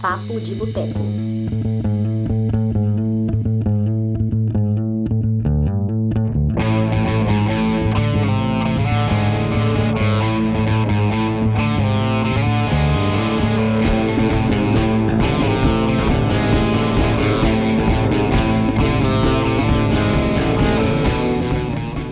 Papo de Boteco.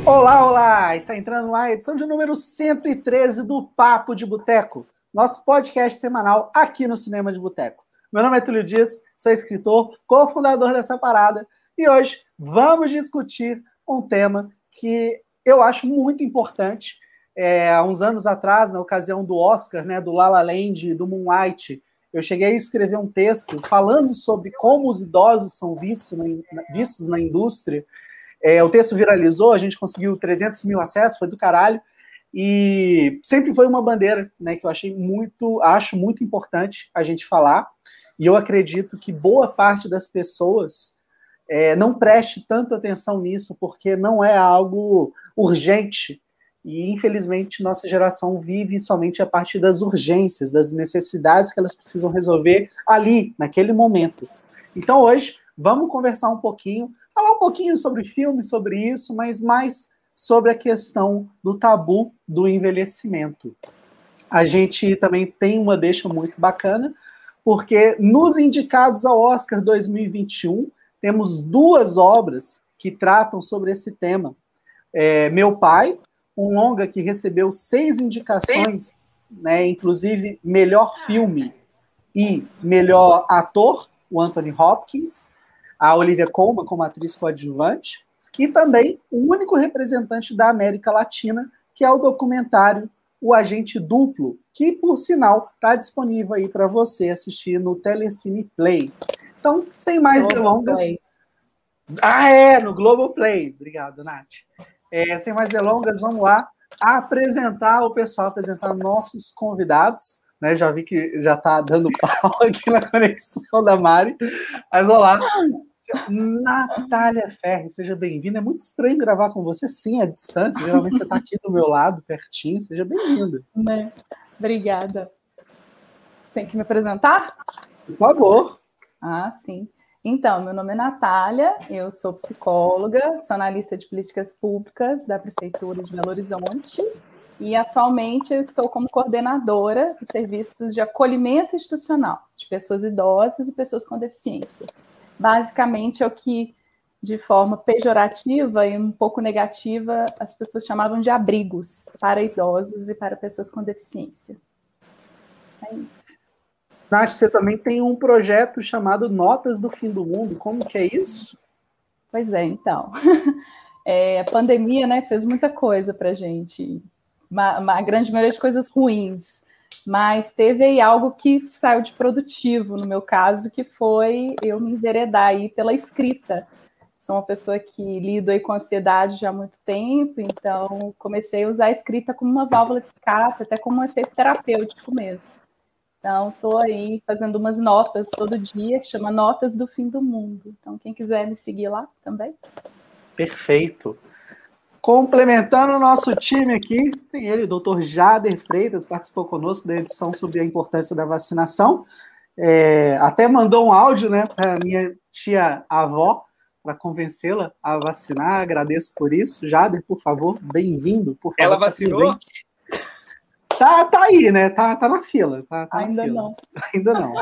Olá, olá! Está entrando a edição de número 113 do Papo de Boteco, nosso podcast semanal aqui no Cinema de Boteco. Meu nome é Túlio Dias, sou escritor, cofundador dessa parada, e hoje vamos discutir um tema que eu acho muito importante. É, há uns anos atrás, na ocasião do Oscar, né, do La La Land e do Moonlight, eu cheguei a escrever um texto falando sobre como os idosos são vistos na, vistos na indústria, é, o texto viralizou, a gente conseguiu 300 mil acessos, foi do caralho. E sempre foi uma bandeira, né, que eu achei muito, acho muito importante a gente falar. E eu acredito que boa parte das pessoas é, não preste tanta atenção nisso, porque não é algo urgente. E infelizmente nossa geração vive somente a partir das urgências, das necessidades que elas precisam resolver ali, naquele momento. Então hoje vamos conversar um pouquinho falar um pouquinho sobre filme, sobre isso, mas mais sobre a questão do tabu do envelhecimento. A gente também tem uma deixa muito bacana, porque nos indicados ao Oscar 2021 temos duas obras que tratam sobre esse tema. É, Meu Pai, um longa que recebeu seis indicações, né, inclusive melhor filme e melhor ator, o Anthony Hopkins, a Olivia Colman como atriz coadjuvante, e também o único representante da América Latina, que é o documentário O Agente Duplo, que, por sinal, está disponível aí para você assistir no Telecine Play. Então, sem mais delongas. Play. Ah, é, no Globoplay. Obrigado, Nath. É, sem mais delongas, vamos lá apresentar o pessoal, apresentar nossos convidados. Né, já vi que já está dando pau aqui na conexão da Mari. Mas olá, Natália Ferri, seja bem-vinda. É muito estranho gravar com você, sim, à distância. Geralmente você está aqui do meu lado, pertinho. Seja bem-vinda. Né? Obrigada. Tem que me apresentar? Por favor. Ah, sim. Então, meu nome é Natália, eu sou psicóloga, sou analista de políticas públicas da Prefeitura de Belo Horizonte e atualmente eu estou como coordenadora dos serviços de acolhimento institucional de pessoas idosas e pessoas com deficiência basicamente é o que, de forma pejorativa e um pouco negativa, as pessoas chamavam de abrigos para idosos e para pessoas com deficiência. É isso. Nath, você também tem um projeto chamado Notas do Fim do Mundo. Como que é isso? Pois é, então. É, a pandemia né, fez muita coisa para gente. Uma, uma, a grande maioria de coisas ruins mas teve aí algo que saiu de produtivo, no meu caso, que foi eu me enveredar aí pela escrita. Sou uma pessoa que lido aí com ansiedade já há muito tempo, então comecei a usar a escrita como uma válvula de escape, até como um efeito terapêutico mesmo. Então, estou aí fazendo umas notas todo dia, que chama Notas do Fim do Mundo. Então, quem quiser me seguir lá também. Perfeito. Complementando o nosso time aqui, tem ele, o doutor Jader Freitas, participou conosco da edição sobre a importância da vacinação. É, até mandou um áudio né, para minha tia-avó, para convencê-la a vacinar. Agradeço por isso. Jader, por favor, bem-vindo. Por favor, Ela vacinou? Tá, tá aí, né? Tá, tá na fila. Tá, tá Ainda na fila. não. Ainda não.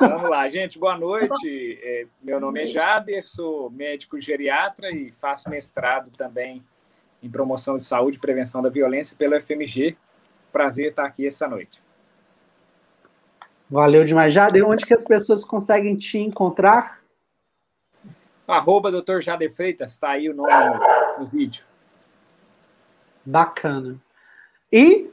Vamos lá, gente. Boa noite. É, meu nome é Jader, sou médico geriatra e faço mestrado também em promoção de saúde e prevenção da violência pelo FMG. Prazer estar aqui essa noite. Valeu demais. Jade, onde que as pessoas conseguem te encontrar? Arroba Dr. Jade Freitas, está aí o nome no, no vídeo. Bacana. E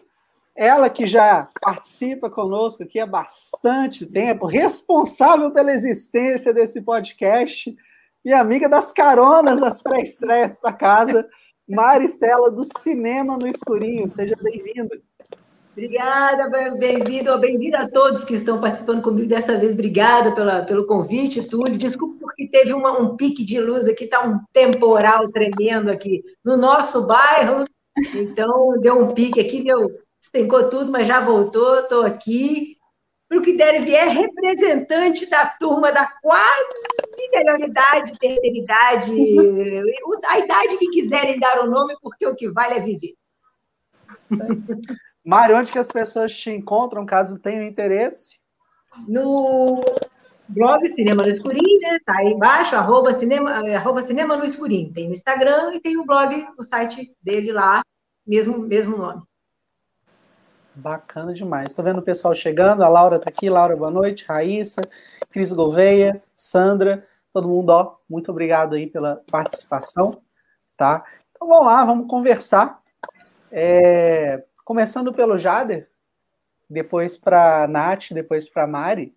ela que já participa conosco aqui há bastante tempo, responsável pela existência desse podcast e amiga das caronas das pré-estreias para casa, Maristela, do Cinema no Escurinho. Seja bem-vinda. Obrigada, bem-vindo, bem-vindo a todos que estão participando comigo dessa vez. Obrigada pela, pelo convite, Túlio. Desculpa porque teve uma, um pique de luz aqui, está um temporal tremendo aqui no nosso bairro. Então, deu um pique aqui, deu, estencou tudo, mas já voltou, estou aqui. Para o que der vier, representante da turma da quase melhor idade, terceira idade, a idade que quiserem dar o nome, porque o que vale é viver. Mário, onde que as pessoas te encontram, caso tenham interesse? No blog Cinema no Escurinho, né? Tá aí embaixo, arroba cinema, arroba cinema no Escurinho. Tem o Instagram e tem o blog, o site dele lá, mesmo, mesmo nome. Bacana demais. Estou vendo o pessoal chegando. A Laura está aqui. Laura, boa noite. Raíssa, Cris Gouveia, Sandra, todo mundo, ó, muito obrigado aí pela participação, tá? Então vamos lá, vamos conversar. É, começando pelo Jader, depois para Nath, depois para Mari.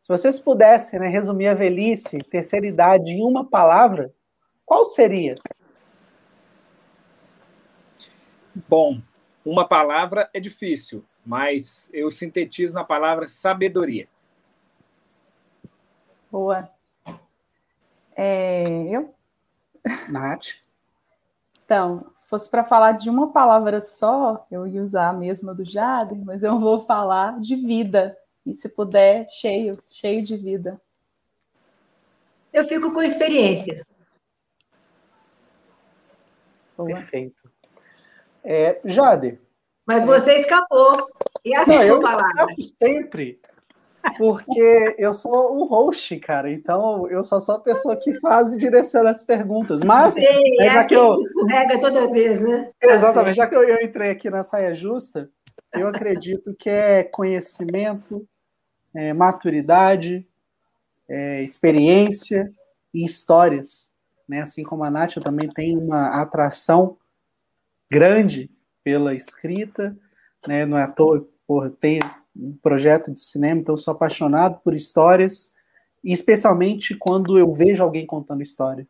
Se vocês pudessem né, resumir a velhice, terceira idade, em uma palavra, qual seria? Bom, uma palavra é difícil, mas eu sintetizo na palavra sabedoria. Boa. É, eu? Nath. Então, se fosse para falar de uma palavra só, eu ia usar a mesma do Jader, mas eu vou falar de vida. E se puder, cheio, cheio de vida. Eu fico com experiência. Boa. Perfeito. É, Jade. Mas você escapou. E assim Não, eu escapo sempre. Porque eu sou o host, cara. Então eu sou só a pessoa que faz e direciona as perguntas. Mas Sim, é já que eu escorrega toda vez, né? Exatamente. Já que eu, eu entrei aqui na saia justa, eu acredito que é conhecimento, é maturidade, é experiência e histórias. Né? Assim como a Nath, eu também tenho uma atração grande pela escrita, né? Não é à toa, porra, tem um projeto de cinema, então sou apaixonado por histórias, especialmente quando eu vejo alguém contando história.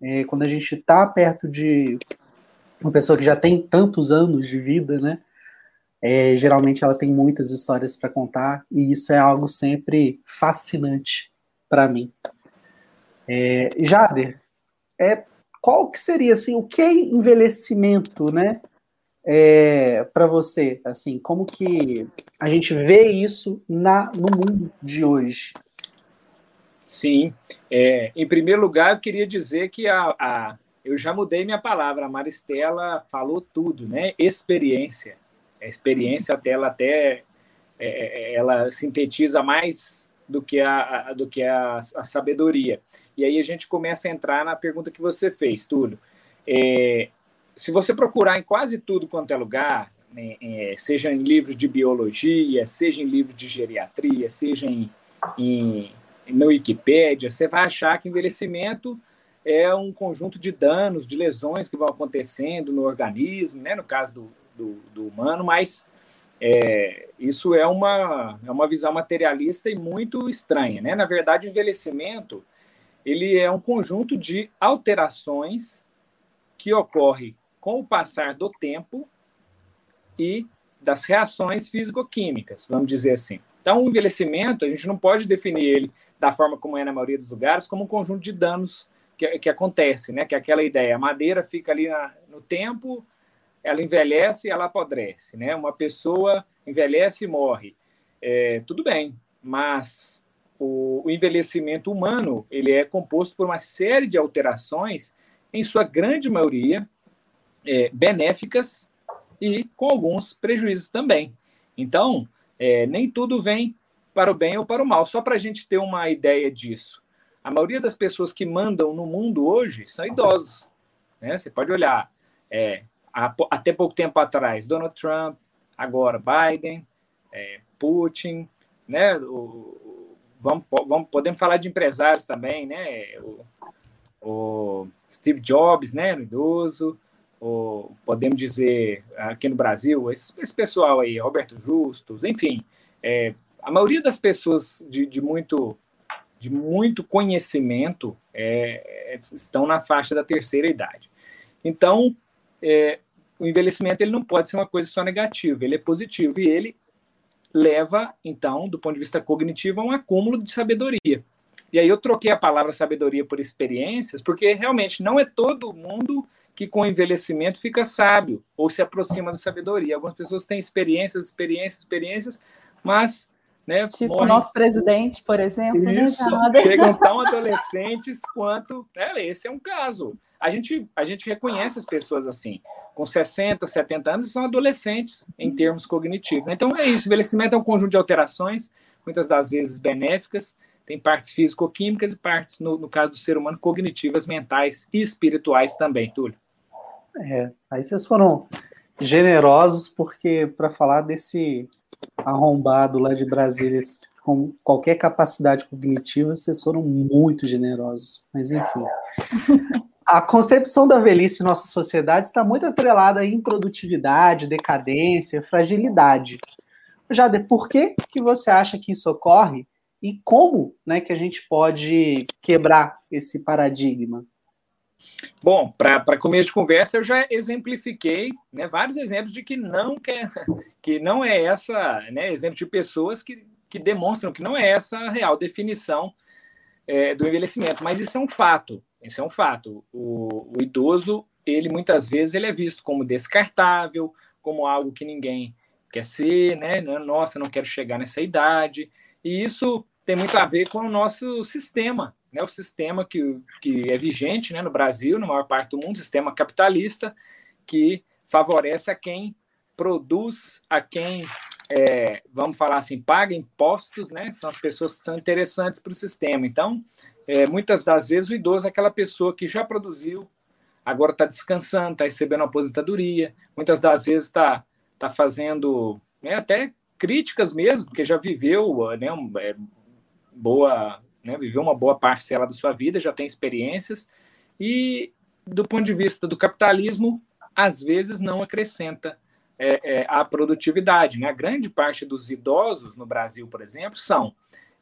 É, quando a gente está perto de uma pessoa que já tem tantos anos de vida, né? É, geralmente ela tem muitas histórias para contar e isso é algo sempre fascinante para mim. É, Jader, é, qual que seria assim o que é envelhecimento, né? É, para você, assim, como que a gente vê isso na, no mundo de hoje? Sim, é, em primeiro lugar, eu queria dizer que a, a, eu já mudei minha palavra. A Maristela falou tudo, né? Experiência. A experiência até é, é, ela sintetiza mais do que a, a do que a, a, sabedoria. E aí a gente começa a entrar na pergunta que você fez, Túlio. É, se você procurar em quase tudo quanto é lugar, né, é, seja em livros de biologia, seja em livros de geriatria, seja em, em, no Wikipédia, você vai achar que envelhecimento é um conjunto de danos, de lesões que vão acontecendo no organismo, né, no caso do, do, do humano, mas é, isso é uma, é uma visão materialista e muito estranha. Né? Na verdade, envelhecimento ele é um conjunto de alterações que ocorre com o passar do tempo e das reações físico-químicas, vamos dizer assim. Então, o envelhecimento, a gente não pode definir ele da forma como é na maioria dos lugares, como um conjunto de danos que, que acontece, né? Que é aquela ideia, a madeira fica ali na, no tempo, ela envelhece e ela apodrece, né? Uma pessoa envelhece e morre. É, tudo bem, mas o, o envelhecimento humano, ele é composto por uma série de alterações, em sua grande maioria, é, benéficas e com alguns prejuízos também. Então, é, nem tudo vem para o bem ou para o mal. Só para a gente ter uma ideia disso. A maioria das pessoas que mandam no mundo hoje são idosos. Né? Você pode olhar, é, há, até pouco tempo atrás, Donald Trump, agora Biden, é, Putin, né? O, vamos, vamos, podemos falar de empresários também, né? O, o Steve Jobs, né? Idoso, ou podemos dizer aqui no Brasil, esse, esse pessoal aí, Roberto Justus, enfim, é, a maioria das pessoas de, de, muito de muito conhecimento é, é, estão na faixa da terceira idade. Então, é, o envelhecimento ele não pode ser uma coisa só negativa, ele é positivo e ele leva, então, do ponto de vista cognitivo, a um acúmulo de sabedoria. E aí eu troquei a palavra sabedoria por experiências, porque realmente não é todo mundo que com o envelhecimento fica sábio ou se aproxima da sabedoria. Algumas pessoas têm experiências, experiências, experiências, mas né? Tipo o nosso presidente, por exemplo. Né, Isso, né, chegam tão adolescentes quanto. Né, esse é um caso. A gente, a gente reconhece as pessoas assim, com 60, 70 anos, são adolescentes em termos cognitivos. Né? Então é isso, envelhecimento é um conjunto de alterações, muitas das vezes benéficas, tem partes físico-químicas e partes, no, no, caso do ser humano, cognitivas, mentais e espirituais também, Túlio. É, aí vocês foram generosos, porque para falar desse arrombado lá de Brasília com qualquer capacidade cognitiva, vocês foram muito generosos. Mas enfim. A concepção da velhice em nossa sociedade está muito atrelada à improdutividade, decadência, fragilidade. Jade, por que, que você acha que isso ocorre e como né, que a gente pode quebrar esse paradigma? Bom, para começo de conversa, eu já exemplifiquei né, vários exemplos de que não, quer, que não é essa, né, exemplo de pessoas que, que demonstram que não é essa a real definição é, do envelhecimento, mas isso é um fato, isso é um fato. O, o idoso, ele muitas vezes ele é visto como descartável, como algo que ninguém quer ser, né? Nossa, não quero chegar nessa idade. E isso tem muito a ver com o nosso sistema, né? O sistema que, que é vigente né, no Brasil, na maior parte do mundo, sistema capitalista, que favorece a quem produz, a quem, é, vamos falar assim, paga impostos, né? São as pessoas que são interessantes para o sistema. Então, é, muitas das vezes o idoso é aquela pessoa que já produziu, agora está descansando, está recebendo aposentadoria, muitas das vezes está tá fazendo né, até críticas mesmo, porque já viveu né, um, é, boa, né, viveu uma boa parcela da sua vida, já tem experiências, e do ponto de vista do capitalismo, às vezes não acrescenta é, é, a produtividade. Né? A grande parte dos idosos no Brasil, por exemplo, são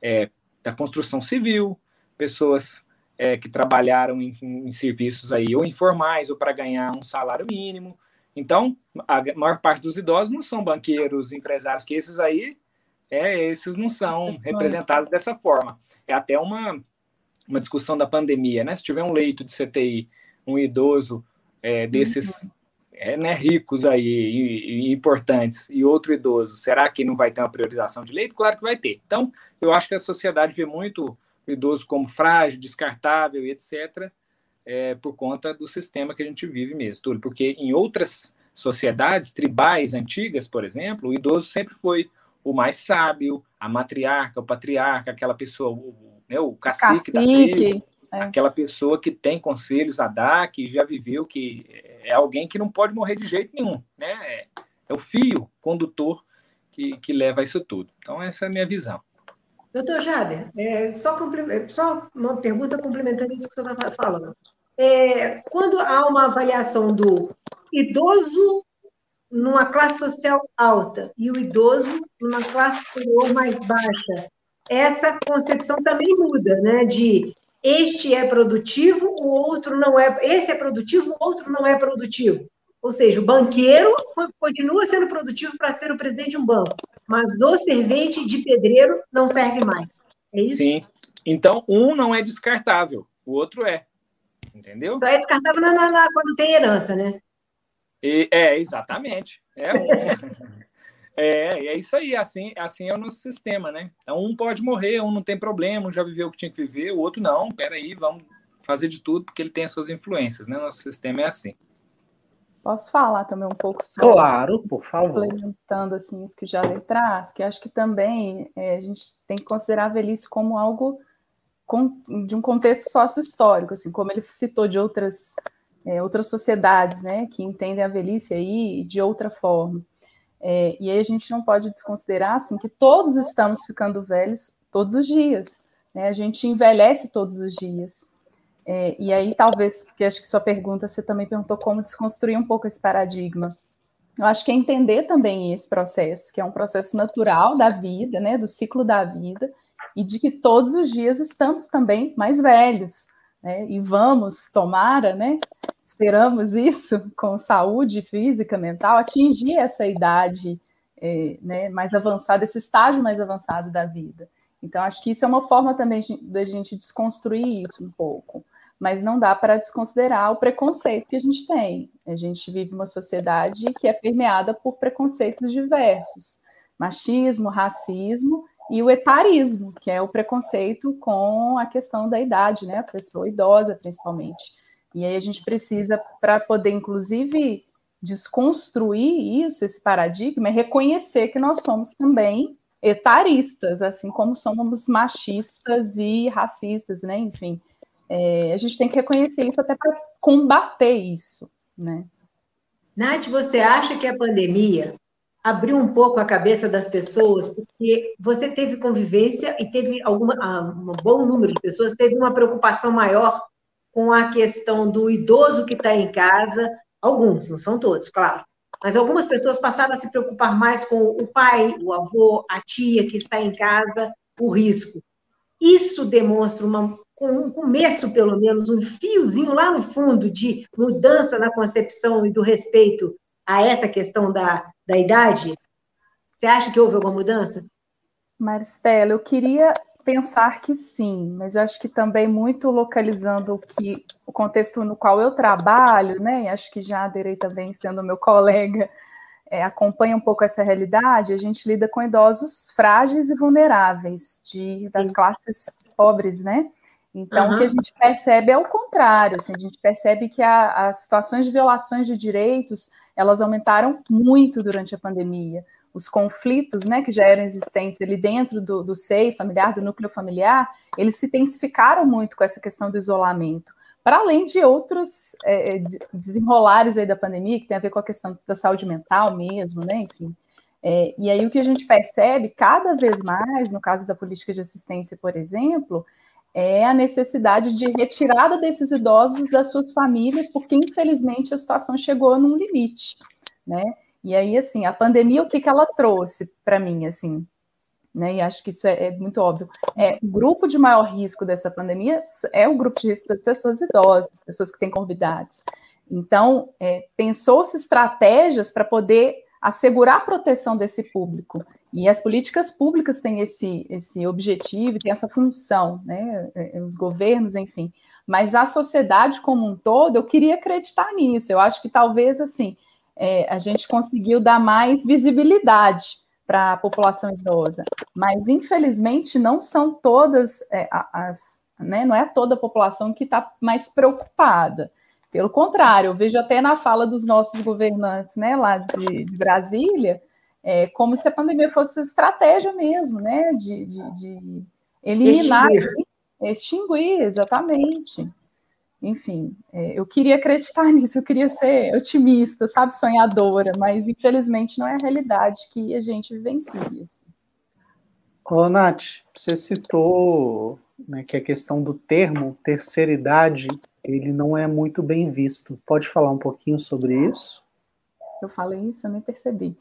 é, da construção civil, pessoas é, que trabalharam em, em, serviços aí ou informais ou para ganhar um salário mínimo, então, a maior parte dos idosos não são banqueiros, empresários, que esses aí, é, esses não são representados dessa forma. É até uma, uma discussão da pandemia, né? Se tiver um leito de CTI, um idoso é, desses uhum. é, né, ricos aí e, e, importantes e outro idoso, será que não vai ter uma priorização de leito? Claro que vai ter. Então, eu acho que a sociedade vê muito o idoso como frágil, descartável e etc é, por conta do sistema que a gente vive mesmo, Túlio, porque em outras sociedades tribais antigas, por exemplo, o idoso sempre foi o mais sábio, a matriarca, o patriarca, aquela pessoa, o, né, o cacique, cacique da tribo, é. aquela pessoa que tem conselhos a dar, que já viveu, que é alguém que não pode morrer de jeito nenhum, né? É, é o fio condutor que, que leva isso tudo. Então, essa é a minha visão. Doutor Jader, é, só, só, uma pergunta complementando isso que o senhor está falando é, quando há uma avaliação do idoso numa classe social alta e o idoso numa classe superior mais baixa, essa concepção também muda, né? De este é produtivo, o outro não é. Esse é produtivo, o outro não é produtivo. Ou seja, o banqueiro continua sendo produtivo para ser o presidente de um banco, mas o servente de pedreiro não serve mais. É isso? Sim. Então, um não é descartável, o outro é entendeu? Então é descartável na, na, na, quando tem herança, né? E, é, exatamente. É, é, é isso aí, assim, assim é o nosso sistema, né? Então, um pode morrer, um não tem problema, um já viveu o que tinha que viver, o outro não, peraí, vamos fazer de tudo, porque ele tem as suas influências, né? Nosso sistema é assim. Posso falar também um pouco sobre... Claro, por favor. Implementando, assim, isso que já lhe traz, que acho que também é, a gente tem que considerar a velhice como algo de um contexto sócio-histórico, assim, como ele citou de outras, é, outras sociedades, né, que entendem a velhice aí de outra forma. É, e aí a gente não pode desconsiderar, assim, que todos estamos ficando velhos todos os dias, né, a gente envelhece todos os dias. É, e aí, talvez, porque acho que sua pergunta, você também perguntou como desconstruir um pouco esse paradigma. Eu acho que é entender também esse processo, que é um processo natural da vida, né, do ciclo da vida, e de que todos os dias estamos também mais velhos, né? E vamos, tomara, né? Esperamos isso com saúde física, mental, atingir essa idade é, né, mais avançada, esse estágio mais avançado da vida. Então, acho que isso é uma forma também da gente desconstruir isso um pouco. Mas não dá para desconsiderar o preconceito que a gente tem. A gente vive uma sociedade que é permeada por preconceitos diversos: machismo, racismo e o etarismo, que é o preconceito com a questão da idade, né? A pessoa idosa, principalmente. E aí a gente precisa, para poder, inclusive, desconstruir isso, esse paradigma, é reconhecer que nós somos também etaristas, assim como somos machistas e racistas, né? Enfim, é, a gente tem que reconhecer isso até para combater isso, né? Nath, você acha que a pandemia abriu um pouco a cabeça das pessoas, porque você teve convivência e teve alguma, ah, um bom número de pessoas teve uma preocupação maior com a questão do idoso que está em casa, alguns, não são todos, claro, mas algumas pessoas passaram a se preocupar mais com o pai, o avô, a tia que está em casa, o risco. Isso demonstra uma, um começo, pelo menos, um fiozinho lá no fundo de mudança na concepção e do respeito a essa questão da, da idade? Você acha que houve alguma mudança? Maristela, eu queria pensar que sim, mas acho que também muito localizando o que o contexto no qual eu trabalho, né? Acho que já aderei também sendo meu colega, é, acompanha um pouco essa realidade. A gente lida com idosos frágeis e vulneráveis de das sim. classes pobres, né? Então, uhum. o que a gente percebe é o contrário, assim, a gente percebe que a, as situações de violações de direitos, elas aumentaram muito durante a pandemia. Os conflitos, né, que já eram existentes ali dentro do, do seio familiar, do núcleo familiar, eles se intensificaram muito com essa questão do isolamento. Para além de outros é, desenrolares aí da pandemia, que tem a ver com a questão da saúde mental mesmo, né, enfim. É, e aí o que a gente percebe cada vez mais, no caso da política de assistência, por exemplo, é a necessidade de retirada desses idosos das suas famílias, porque infelizmente a situação chegou num limite, né? E aí, assim, a pandemia, o que, que ela trouxe para mim, assim, né? E acho que isso é, é, muito óbvio. É, o grupo de maior risco dessa pandemia é o grupo de risco das pessoas idosas, pessoas que têm comorbidades. Então, é, pensou-se estratégias para poder assegurar a proteção desse público. E as políticas públicas têm esse, esse objetivo, têm essa função, né? É, é, os governos, enfim. Mas a sociedade como um todo, eu queria acreditar nisso. Eu acho que talvez assim é, a gente conseguiu dar mais visibilidade para a população idosa. Mas infelizmente não são todas é, as, né? Não é toda a população que está mais preocupada. Pelo contrário, eu vejo até na fala dos nossos governantes, né, lá de, de Brasília, é, como se a pandemia fosse estratégia mesmo, né? De, de, de eliminar, extinguir. extinguir, exatamente. Enfim, é, eu queria acreditar nisso, eu queria ser otimista, sabe, sonhadora, mas infelizmente não é a realidade que a gente vivencia. Assim. Ô, Nath, você citou né, que a questão do termo terceira idade ele não é muito bem visto. Pode falar um pouquinho sobre isso? Eu falei isso, eu nem percebi.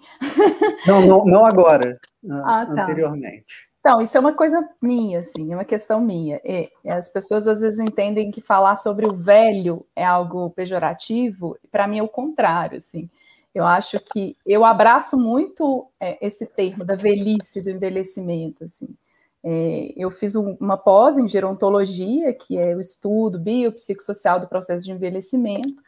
Não, não, não agora, ah, tá. anteriormente. Então, isso é uma coisa minha, assim, é uma questão minha. E as pessoas às vezes entendem que falar sobre o velho é algo pejorativo, para mim é o contrário, assim. Eu acho que eu abraço muito é, esse termo da velhice, do envelhecimento, assim. É, eu fiz um, uma pós em gerontologia, que é o estudo biopsicossocial do processo de envelhecimento,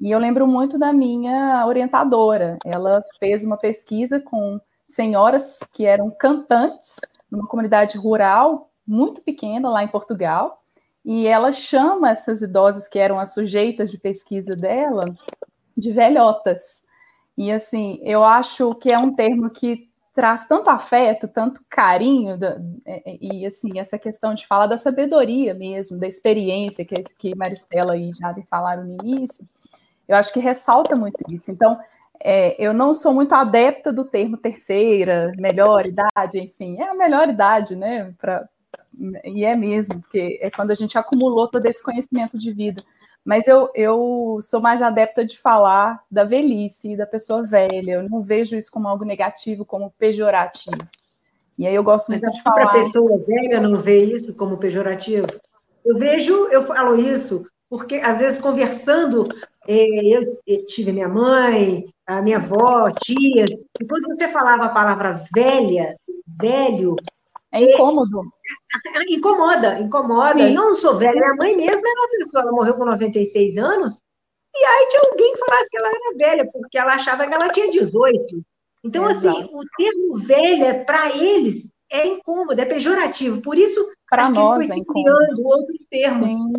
e eu lembro muito da minha orientadora. Ela fez uma pesquisa com senhoras que eram cantantes numa comunidade rural muito pequena lá em Portugal. E ela chama essas idosas que eram as sujeitas de pesquisa dela de velhotas. E assim, eu acho que é um termo que traz tanto afeto, tanto carinho, é, é, e assim, essa questão de falar da sabedoria mesmo, da experiência, que é isso que Maristela e Javi falaram no início, eu acho que ressalta muito isso. Então, é, eu não sou muito adepta do termo terceira, melhor idade, enfim, é a melhor idade, né? Pra, e é mesmo, porque é quando a gente acumulou todo esse conhecimento de vida. Mas eu, eu sou mais adepta de falar da velhice, da pessoa velha. Eu não vejo isso como algo negativo, como pejorativo. E aí eu gosto muito Mas de falar. Para a pessoa velha não ver isso como pejorativo? Eu vejo, eu falo isso porque às vezes conversando, é, eu, tive minha mãe, a minha avó, tias, e quando você falava a palavra velha, velho. É incômodo. É, incomoda, incomoda. Sim. Não sou velha, minha mãe mesma era uma pessoa, ela morreu com 96 anos, e aí tinha alguém que falasse que ela era velha, porque ela achava que ela tinha 18. Então, assim, Exato. o termo velha, para eles, é incômodo, é pejorativo. Por isso, Para acho nós que foi é se incômodo. criando outros termos. Sim.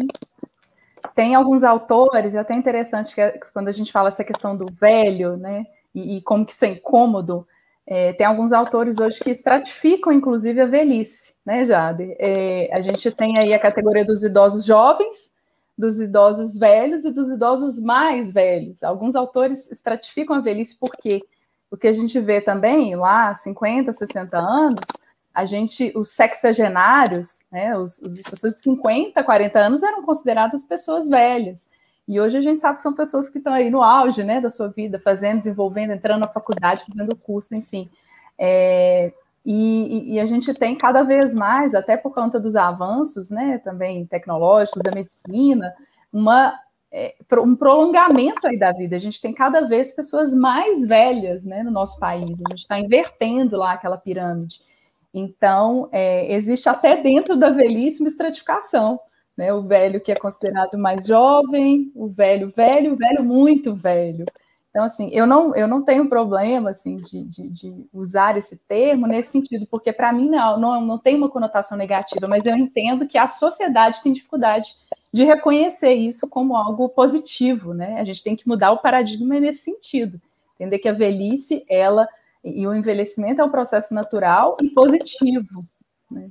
Tem alguns autores, é até interessante que é- quando a gente fala essa questão do velho, né, e, e como que isso é incômodo, é, tem alguns autores hoje que estratificam, inclusive, a velhice, né, Jade? É, a gente tem aí a categoria dos idosos jovens, dos idosos velhos e dos idosos mais velhos. Alguns autores estratificam a velhice porque o que a gente vê também lá, 50, 60 anos, a gente, os sexagenários, né, os, os pessoas de 50, 40 anos eram consideradas pessoas velhas. E hoje a gente sabe que são pessoas que estão aí no auge né, da sua vida, fazendo, desenvolvendo, entrando na faculdade, fazendo curso, enfim. É, e, e, a gente tem cada vez mais, até por conta dos avanços né, também tecnológicos, da medicina, uma, é, um prolongamento aí da vida. A gente tem cada vez pessoas mais velhas né, no nosso país. A gente está invertendo lá aquela pirâmide. Então, é, existe até dentro da velhice uma estratificação. Né? O velho que é considerado mais jovem, o velho velho, o velho muito velho. Então, assim, eu não, eu não tenho problema assim, de, de, de usar esse termo nesse sentido, porque para mim não, não, não tem uma conotação negativa, mas eu entendo que a sociedade tem dificuldade de reconhecer isso como algo positivo, né? A gente tem que mudar o paradigma nesse sentido, entender que a velhice, ela e o envelhecimento é um processo natural e positivo. Né?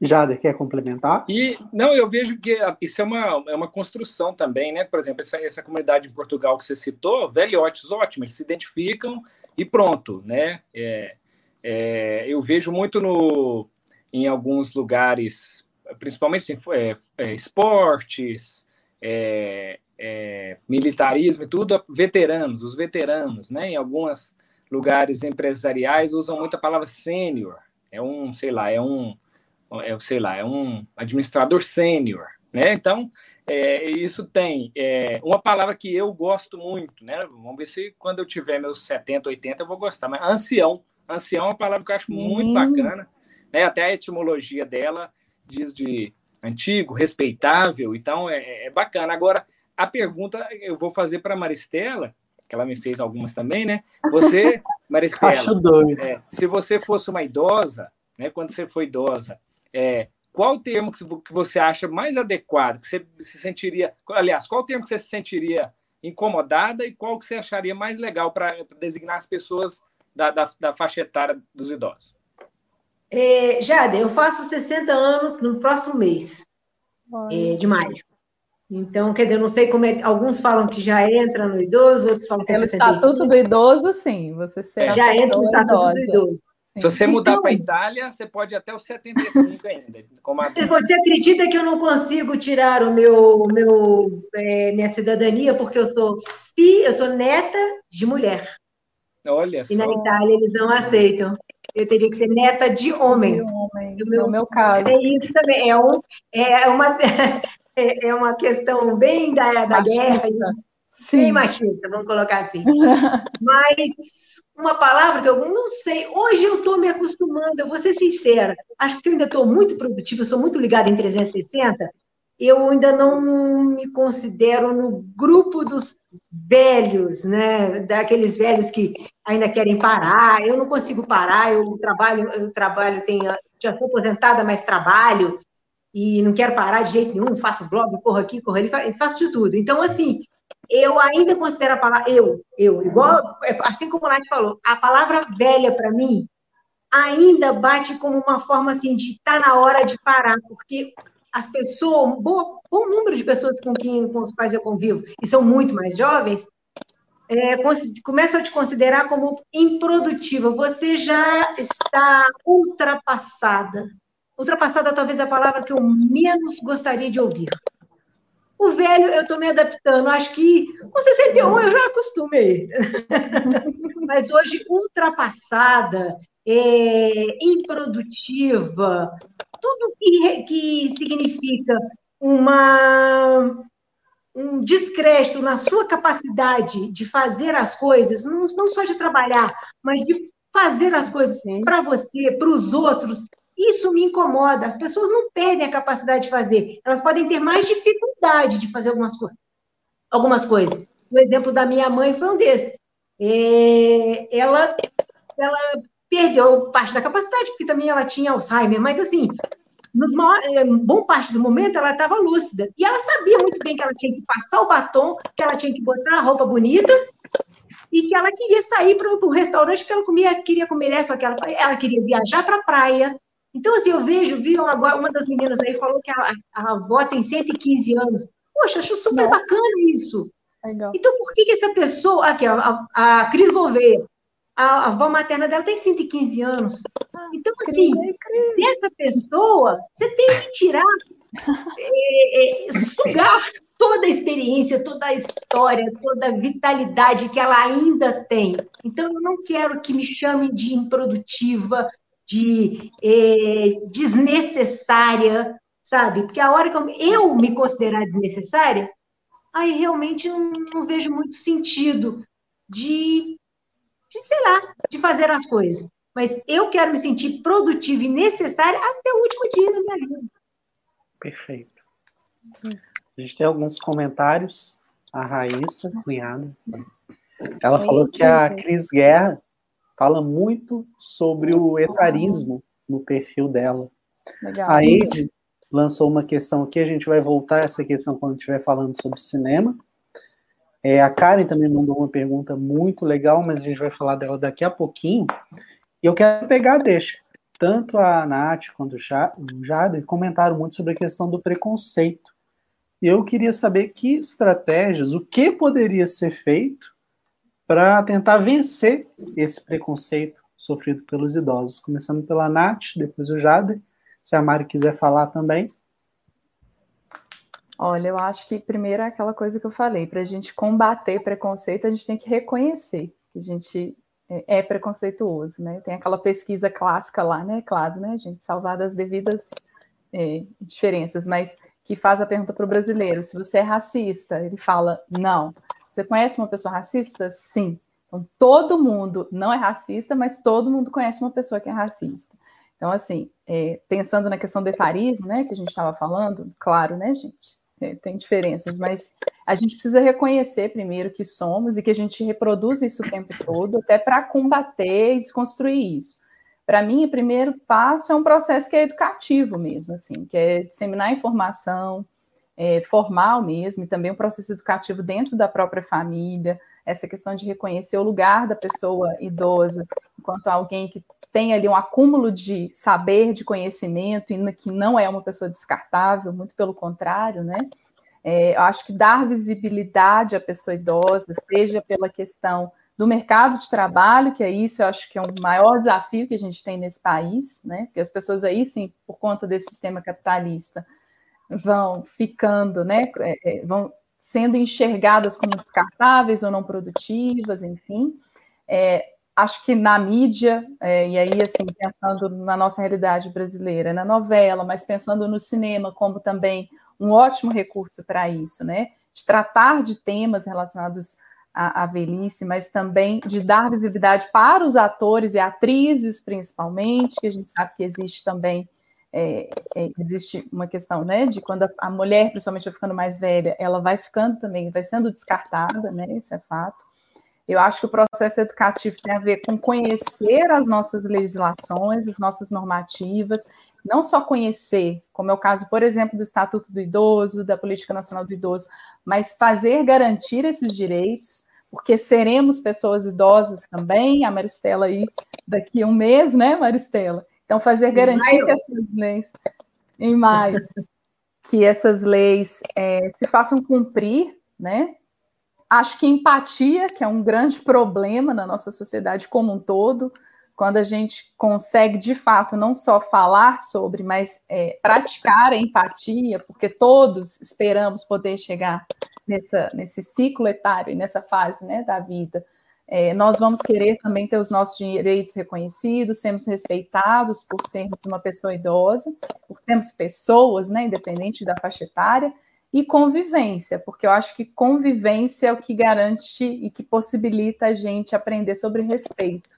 Jader, quer complementar? E não, eu vejo que isso é uma, é uma construção também, né? Por exemplo, essa, essa comunidade em Portugal que você citou, velhotes, ótimo, eles se identificam e pronto, né? É, é, eu vejo muito no, em alguns lugares, principalmente assim, é, é, esportes, é, é, militarismo e tudo, veteranos, os veteranos, né? Em alguns lugares empresariais usam muito a palavra sênior, é um, sei lá, é um é, sei lá, é um administrador sênior, né? Então, é, isso tem é, uma palavra que eu gosto muito, né? Vamos ver se quando eu tiver meus 70, 80 eu vou gostar, mas ancião. Ancião é uma palavra que eu acho muito hum. bacana, né? Até a etimologia dela diz de antigo, respeitável, então é, é bacana. Agora, a pergunta eu vou fazer para Maristela, que ela me fez algumas também, né? Você, Maristela, é, se você fosse uma idosa, né? Quando você foi idosa, é, qual o termo que você acha mais adequado, que você se sentiria, aliás, qual o termo que você se sentiria incomodada e qual que você acharia mais legal para designar as pessoas da, da, da, faixa etária dos idosos? É, Jade, eu faço 60 anos no próximo mês, é, de maio. Então, quer dizer, eu não sei como é. Alguns falam que já entra no idoso, outros falam que é Pelo estatuto do idoso, sim. Você será já entra no estatuto do idoso. Sim. Se você mudar então, para a Itália, você pode ir até os 75 ainda. Como a... Você acredita que eu não consigo tirar o meu, meu é, minha cidadania porque eu sou filha, eu sou neta de mulher. Olha e só. E na Itália eles não aceitam. Eu teria que ser neta de homem. De homem. No meu, meu caso. É isso também. É, um, é, uma, é, é uma questão bem da, da guerra. Sim. Bem machista, vamos colocar assim. Mas uma palavra que eu não sei. Hoje eu estou me acostumando, eu vou ser sincera. Acho que eu ainda estou muito produtiva, sou muito ligada em 360. Eu ainda não me considero no grupo dos velhos, né? Daqueles velhos que ainda querem parar. Eu não consigo parar. Eu trabalho, eu trabalho, tenho, já sou aposentada, mas trabalho e não quero parar de jeito nenhum. Faço blog, corro aqui, corro ali, faço de tudo. Então, assim, eu ainda considero a palavra eu, eu, igual, assim como o Nath falou, a palavra velha para mim ainda bate como uma forma assim de estar tá na hora de parar, porque as pessoas, um bom, bom número de pessoas com quem com os quais eu convivo, e são muito mais jovens, é, começam a te considerar como improdutiva. Você já está ultrapassada. Ultrapassada talvez a palavra que eu menos gostaria de ouvir. O velho, eu estou me adaptando. Acho que com 61 eu já acostumei. Mas hoje, ultrapassada, é, improdutiva, tudo que, que significa uma, um descrédito na sua capacidade de fazer as coisas, não, não só de trabalhar, mas de fazer as coisas para você, para os outros, isso me incomoda. As pessoas não perdem a capacidade de fazer, elas podem ter mais dificuldade de fazer algumas, co algumas coisas. O exemplo da minha mãe foi um desses. É, ela, ela perdeu parte da capacidade, porque também ela tinha Alzheimer, mas assim, nos maior, eh, bom parte do momento ela estava lúcida. E ela sabia muito bem que ela tinha que passar o batom, que ela tinha que botar a roupa bonita e que ela queria sair para o restaurante porque ela comia, queria comer essa ou aquela. Ela queria viajar para a praia. Então, assim, eu vejo, vi agora, uma das meninas aí falou que a, a avó tem 115 anos. Poxa, acho super Nossa. bacana isso. Legal. Então, por que, que essa pessoa. Aqui, a, a Cris Gouveia, a, avó materna dela tem 115 anos. Então, assim, dessa pessoa, você tem que tirar, é, é, sugar toda a experiência, toda a história, toda a vitalidade que ela ainda tem. Então, eu não quero que me chamem de improdutiva, de é, desnecessária, sabe? Porque a hora que eu, eu me considerar desnecessária, aí realmente não, não vejo muito sentido de de, sei lá, de fazer as coisas. Mas eu quero me sentir produtiva e necessária até o último dia da minha vida. Perfeito. A gente tem alguns comentários. A Raíssa, cunhada, ela falou que a Cris Guerra fala muito sobre o etarismo no perfil dela. Legal. A Eide lançou uma questão aqui, a gente vai voltar a essa questão quando estiver falando sobre cinema. É, a Karen também mandou uma pergunta muito legal, mas a gente vai falar dela daqui a pouquinho. E eu quero pegar deixa. Tanto a Nath quanto o Jader comentaram muito sobre a questão do preconceito. E eu queria saber que estratégias, o que poderia ser feito para tentar vencer esse preconceito sofrido pelos idosos. Começando pela Nath, depois o Jader. Se a Mari quiser falar também. Olha, eu acho que primeiro é aquela coisa que eu falei, para a gente combater preconceito, a gente tem que reconhecer que a gente é, preconceituoso, né? Tem aquela pesquisa clássica lá, né? Claro, né, gente? Salvar das devidas é, diferenças, mas que faz a pergunta para o brasileiro: se você é racista, ele fala não. Você conhece uma pessoa racista? Sim. Então, todo mundo não é racista, mas todo mundo conhece uma pessoa que é racista. Então, assim, é, pensando na questão do etarismo, né, que a gente estava falando, claro, né, gente? É, tem diferenças, mas a gente precisa reconhecer primeiro que somos e que a gente reproduz isso o tempo todo, até para combater e desconstruir isso. Para mim, o primeiro passo é um processo que é educativo mesmo, assim, que é disseminar informação, é, formal mesmo, e também um processo educativo dentro da própria família, essa questão de reconhecer o lugar da pessoa idosa enquanto alguém que tem ali um acúmulo de saber, de conhecimento, e que não é uma pessoa descartável, muito pelo contrário, né? É, eu acho que dar visibilidade à pessoa idosa, seja pela questão do mercado de trabalho, que é isso, eu acho que é um maior desafio que a gente tem nesse país, né? Porque as pessoas aí, sim, por conta desse sistema capitalista, vão ficando, né? É, é vão sendo enxergadas como descartáveis ou não produtivas, enfim. É, acho que na mídia, é, e aí, assim, pensando na nossa realidade brasileira, na novela, mas pensando no cinema como também um ótimo recurso para isso, né? De tratar de temas relacionados à, à, velhice, mas também de dar visibilidade para os atores e atrizes, principalmente, que a gente sabe que existe também. É, é, existe uma questão, né, de quando a, a mulher, principalmente, vai ficando mais velha, ela vai ficando também, vai sendo descartada, né, isso é fato. Eu acho que o processo educativo tem a ver com conhecer as nossas legislações, as nossas normativas, não só conhecer, como é o caso, por exemplo, do Estatuto do Idoso, da Política Nacional do Idoso, mas fazer garantir esses direitos, porque seremos pessoas idosas também, a Maristela aí daqui a um mês, né, Maristela? Então, fazer garantir que essas leis, em maio, que essas leis é, se façam cumprir, né? Acho que empatia, que é um grande problema na nossa sociedade como um todo, quando a gente consegue de fato não só falar sobre, mas é, praticar a empatia, porque todos esperamos poder chegar nessa, nesse ciclo etário e nessa fase né, da vida. É, nós vamos querer também ter os nossos direitos reconhecidos, sermos respeitados por sermos uma pessoa idosa, por sermos pessoas, né, independente da faixa etária, e convivência, porque eu acho que convivência é o que garante e que possibilita a gente aprender sobre respeito.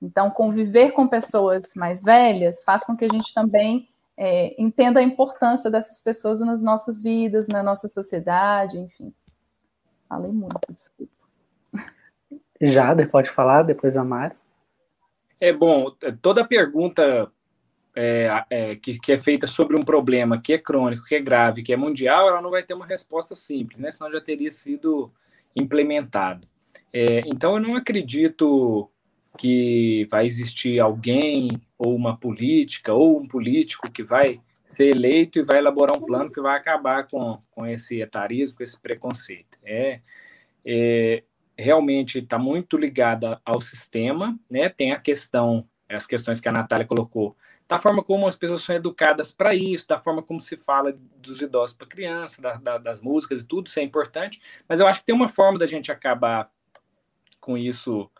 Então, conviver com pessoas mais velhas faz com que a gente também é, entenda a importância dessas pessoas nas nossas vidas, na nossa sociedade, enfim. Falei muito, desculpa. Jader, pode falar, depois a Mari. É bom, toda pergunta é, é, que, que, é feita sobre um problema que é crônico, que é grave, que é mundial, ela não vai ter uma resposta simples, né? Senão já teria sido implementado. É, então, eu não acredito que vai existir alguém ou uma política ou um político que vai ser eleito e vai elaborar um plano que vai acabar com, com esse etarismo, com esse preconceito. É, é realmente está muito ligada ao sistema, né? Tem a questão, as questões que a Natália colocou, da forma como as pessoas são educadas para isso, da forma como se fala dos idosos para criança, da, da, das músicas e tudo, isso é importante, mas eu acho que tem uma forma da gente acabar com isso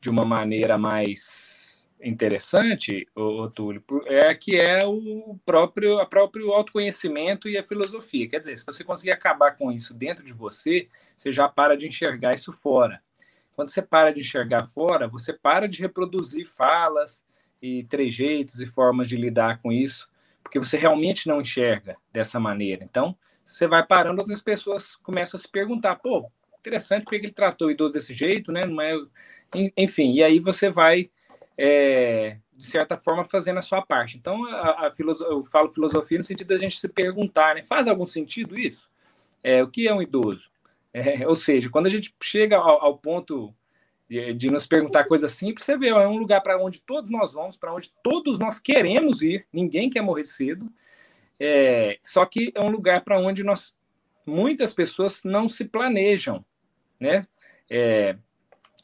de uma maneira mais interessante, Túlio, é que é o próprio, a próprio autoconhecimento e a filosofia. Quer dizer, se você conseguir acabar com isso dentro de você, você já para de enxergar isso fora. Quando você para de enxergar fora, você para de reproduzir falas, e trejeitos e formas de lidar com isso, porque você realmente não enxerga dessa maneira. Então, você vai parando, outras pessoas começam a se perguntar, pô, interessante porque ele tratou o idoso desse jeito, né? Não é... Enfim, e aí você vai, é, de certa forma, fazendo a sua parte. Então, a, a eu falo filosofia no sentido da gente se perguntar, né? Faz algum sentido isso? É, o que é um idoso? É, ou seja, quando a gente chega ao, ao ponto de, de nos perguntar coisas simples, você vê, é um lugar para onde todos nós vamos, para onde todos nós queremos ir, ninguém quer morrer cedo, é, só que é um lugar para onde nós, muitas pessoas não se planejam, né? É,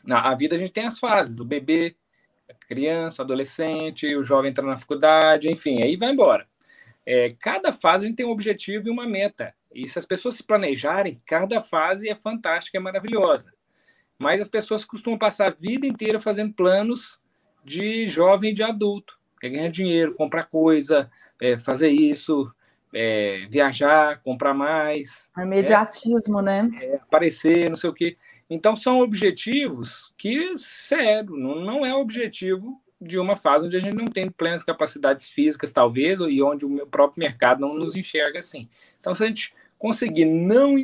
na a vida a gente tem as fases, o bebê, criança, adolescente, o jovem entra na faculdade, enfim, aí vai embora. É, cada fase tem um objetivo e uma meta. E se as pessoas se planejarem, cada fase é fantástica, é maravilhosa. Mas as pessoas costumam passar a vida inteira fazendo planos de jovem e de adulto. Quer ganhar dinheiro, comprar coisa, é, fazer isso, é, viajar, comprar mais. É imediatismo, né? É, aparecer, não sei o quê. Então, são objetivos que, sério, não, é objetivo de uma fase onde a gente não tem plenas capacidades físicas, talvez, e onde o próprio mercado não nos enxerga assim. Então, se a gente conseguir não,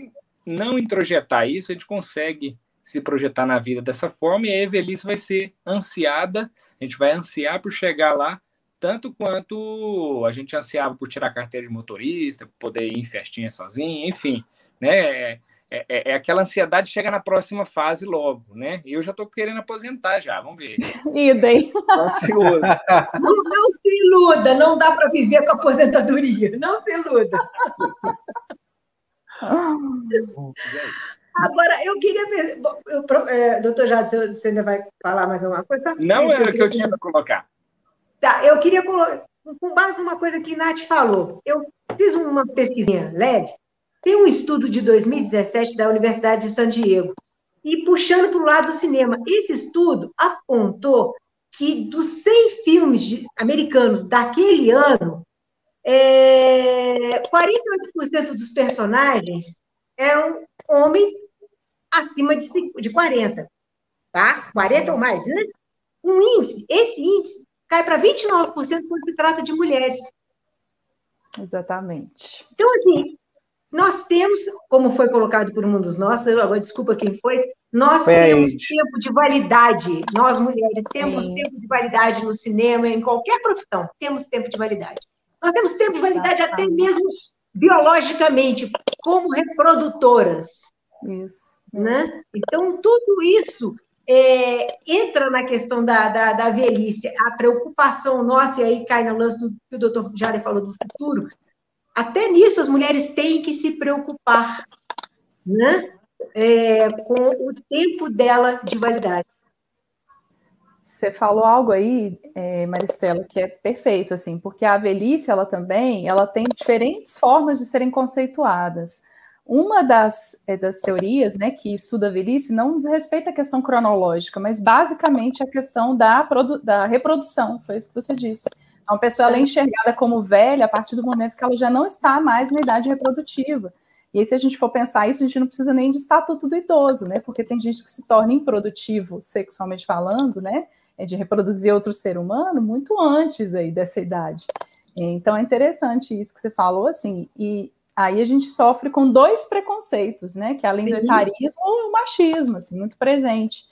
não introjetar isso, a gente consegue se projetar na vida dessa forma e a velhice vai ser ansiada, a gente vai ansiar por chegar lá, tanto quanto a gente ansiava por tirar carteira de motorista, poder ir em festinha sozinho, enfim, né? É, é, é aquela ansiedade chega na próxima fase logo, né? E eu já estou querendo aposentar já, vamos ver. Idem. Ansioso. Não, não se iluda, não dá para viver com aposentadoria, não se iluda. Agora, eu queria ver. Eu, é, doutor Jado, você ainda vai falar mais alguma coisa? Não, era o que eu tinha para colocar. Tá, eu queria colocar, com base numa coisa que Nath falou, eu fiz uma pesquisinha LED, tem um estudo de 2017 da Universidade de San Diego, e puxando para o lado do cinema, esse estudo apontou que dos 100 filmes de, americanos daquele ano, é, 48% dos personagens eram homens acima de, de 40, tá? 40 ou mais, né? Um índice, esse índice cai para 29% quando se trata de mulheres. Exatamente. Então, assim, nós temos, como foi colocado por um dos nossos, agora desculpa quem foi, nós foi temos tempo de validade, nós mulheres temos Sim. tempo de validade no cinema, em qualquer profissão, temos tempo de validade. Nós temos tempo de validade até mesmo biologicamente, como reprodutoras. Isso. Né? Então, tudo isso é, entra na questão da, da, da, velhice, a preocupação nossa, e aí cai no lance do que o doutor Jade falou do futuro, até nisso as mulheres têm que se preocupar né? É, com o tempo dela de validade. Você falou algo aí, é, Maristela, que é perfeito, assim, porque a velhice, ela também, ela tem diferentes formas de serem conceituadas. Uma das, é, das teorias né, que estuda a velhice não diz respeito à questão cronológica, mas basicamente a questão da, da reprodução, foi isso que você disse. Então, a pessoa é enxergada como velha a partir do momento que ela já não está mais na idade reprodutiva. E aí, se a gente for pensar isso, a gente não precisa nem de estatuto do idoso, né? Porque tem gente que se torna improdutivo sexualmente falando, né? É de reproduzir outro ser humano muito antes aí dessa idade. Então é interessante isso que você falou, assim, e aí a gente sofre com dois preconceitos, né? Que além do etarismo, o machismo, assim, muito presente.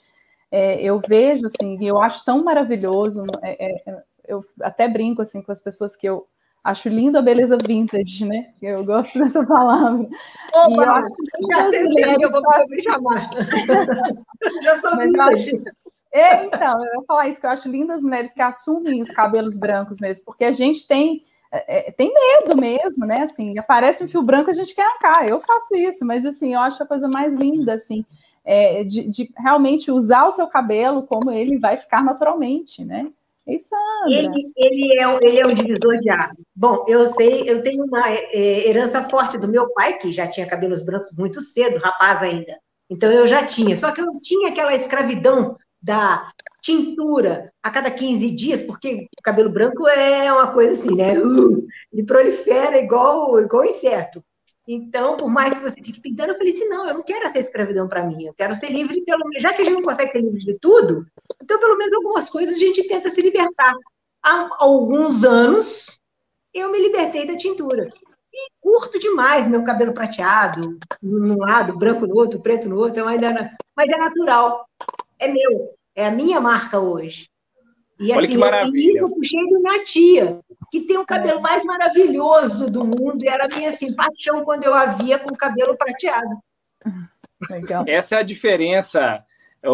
é, eu vejo assim, eu acho tão maravilhoso. É, é, eu até brinco assim com as pessoas que eu acho lindo a beleza vintage, né? Eu gosto dessa palavra. Opa, e eu acho que sei mulheres eu vou me chamar. já sou Mas vintage. É, então, eu vou falar isso, que eu acho lindo as mulheres que assumem os cabelos brancos mesmo, porque a gente tem é, é, tem medo mesmo, né? Assim, aparece um fio branco, a gente quer arrancar. Eu faço isso, mas assim, eu acho a coisa mais linda, assim, é, de, de, realmente usar o seu cabelo como ele vai ficar naturalmente, né? E Sandra? Ele, ele, é, ele é um divisor de águas. Bom, eu sei, eu tenho uma é, herança forte do meu pai, que já tinha cabelos brancos muito cedo, rapaz ainda. Então eu já tinha, só que eu tinha aquela escravidão da tintura a cada 15 dias, porque o cabelo branco é uma coisa assim, né? Uh, ele prolifera igual, igual inseto. Então, por mais que você fique pintando, eu falei assim: não, eu não quero essa escravidão para mim, eu quero ser livre, pelo já que a gente não consegue ser livre de tudo, então pelo menos algumas coisas a gente tenta se libertar. Há alguns anos eu me libertei da tintura. E curto demais meu cabelo prateado, num lado, branco no outro, preto no outro, ainda mas é natural, é meu, é a minha marca hoje. E Olha assim, que maravilha. isso eu puxei do Natia, que tem o cabelo mais maravilhoso do mundo, e era a minha assim, paixão quando eu a via com o cabelo prateado. Legal. Essa é a diferença,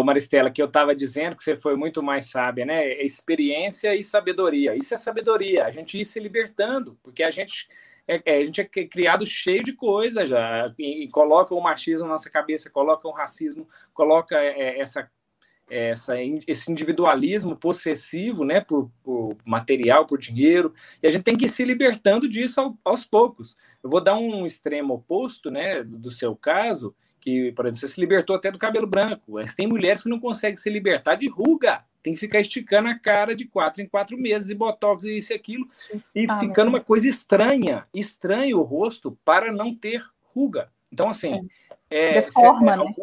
Maristela, que eu estava dizendo, que você foi muito mais sábia, né? É experiência e sabedoria. Isso é sabedoria, a gente ir se libertando, porque a gente é, é, a gente é criado cheio de coisa já, e, e, coloca o machismo na nossa cabeça, coloca o racismo, coloca é, essa essa, esse individualismo possessivo, né, por, por, material, por dinheiro, e a gente tem que ir se libertando disso ao, aos poucos. Eu vou dar um extremo oposto, né, do seu caso, que, por exemplo, você se libertou até do cabelo branco, mas tem mulheres que não conseguem se libertar de ruga, tem que ficar esticando a cara de quatro em quatro meses, e botox e isso e aquilo, e ficando uma coisa estranha, estranho o rosto para não ter ruga. Então, assim... É, Deforma, é, né?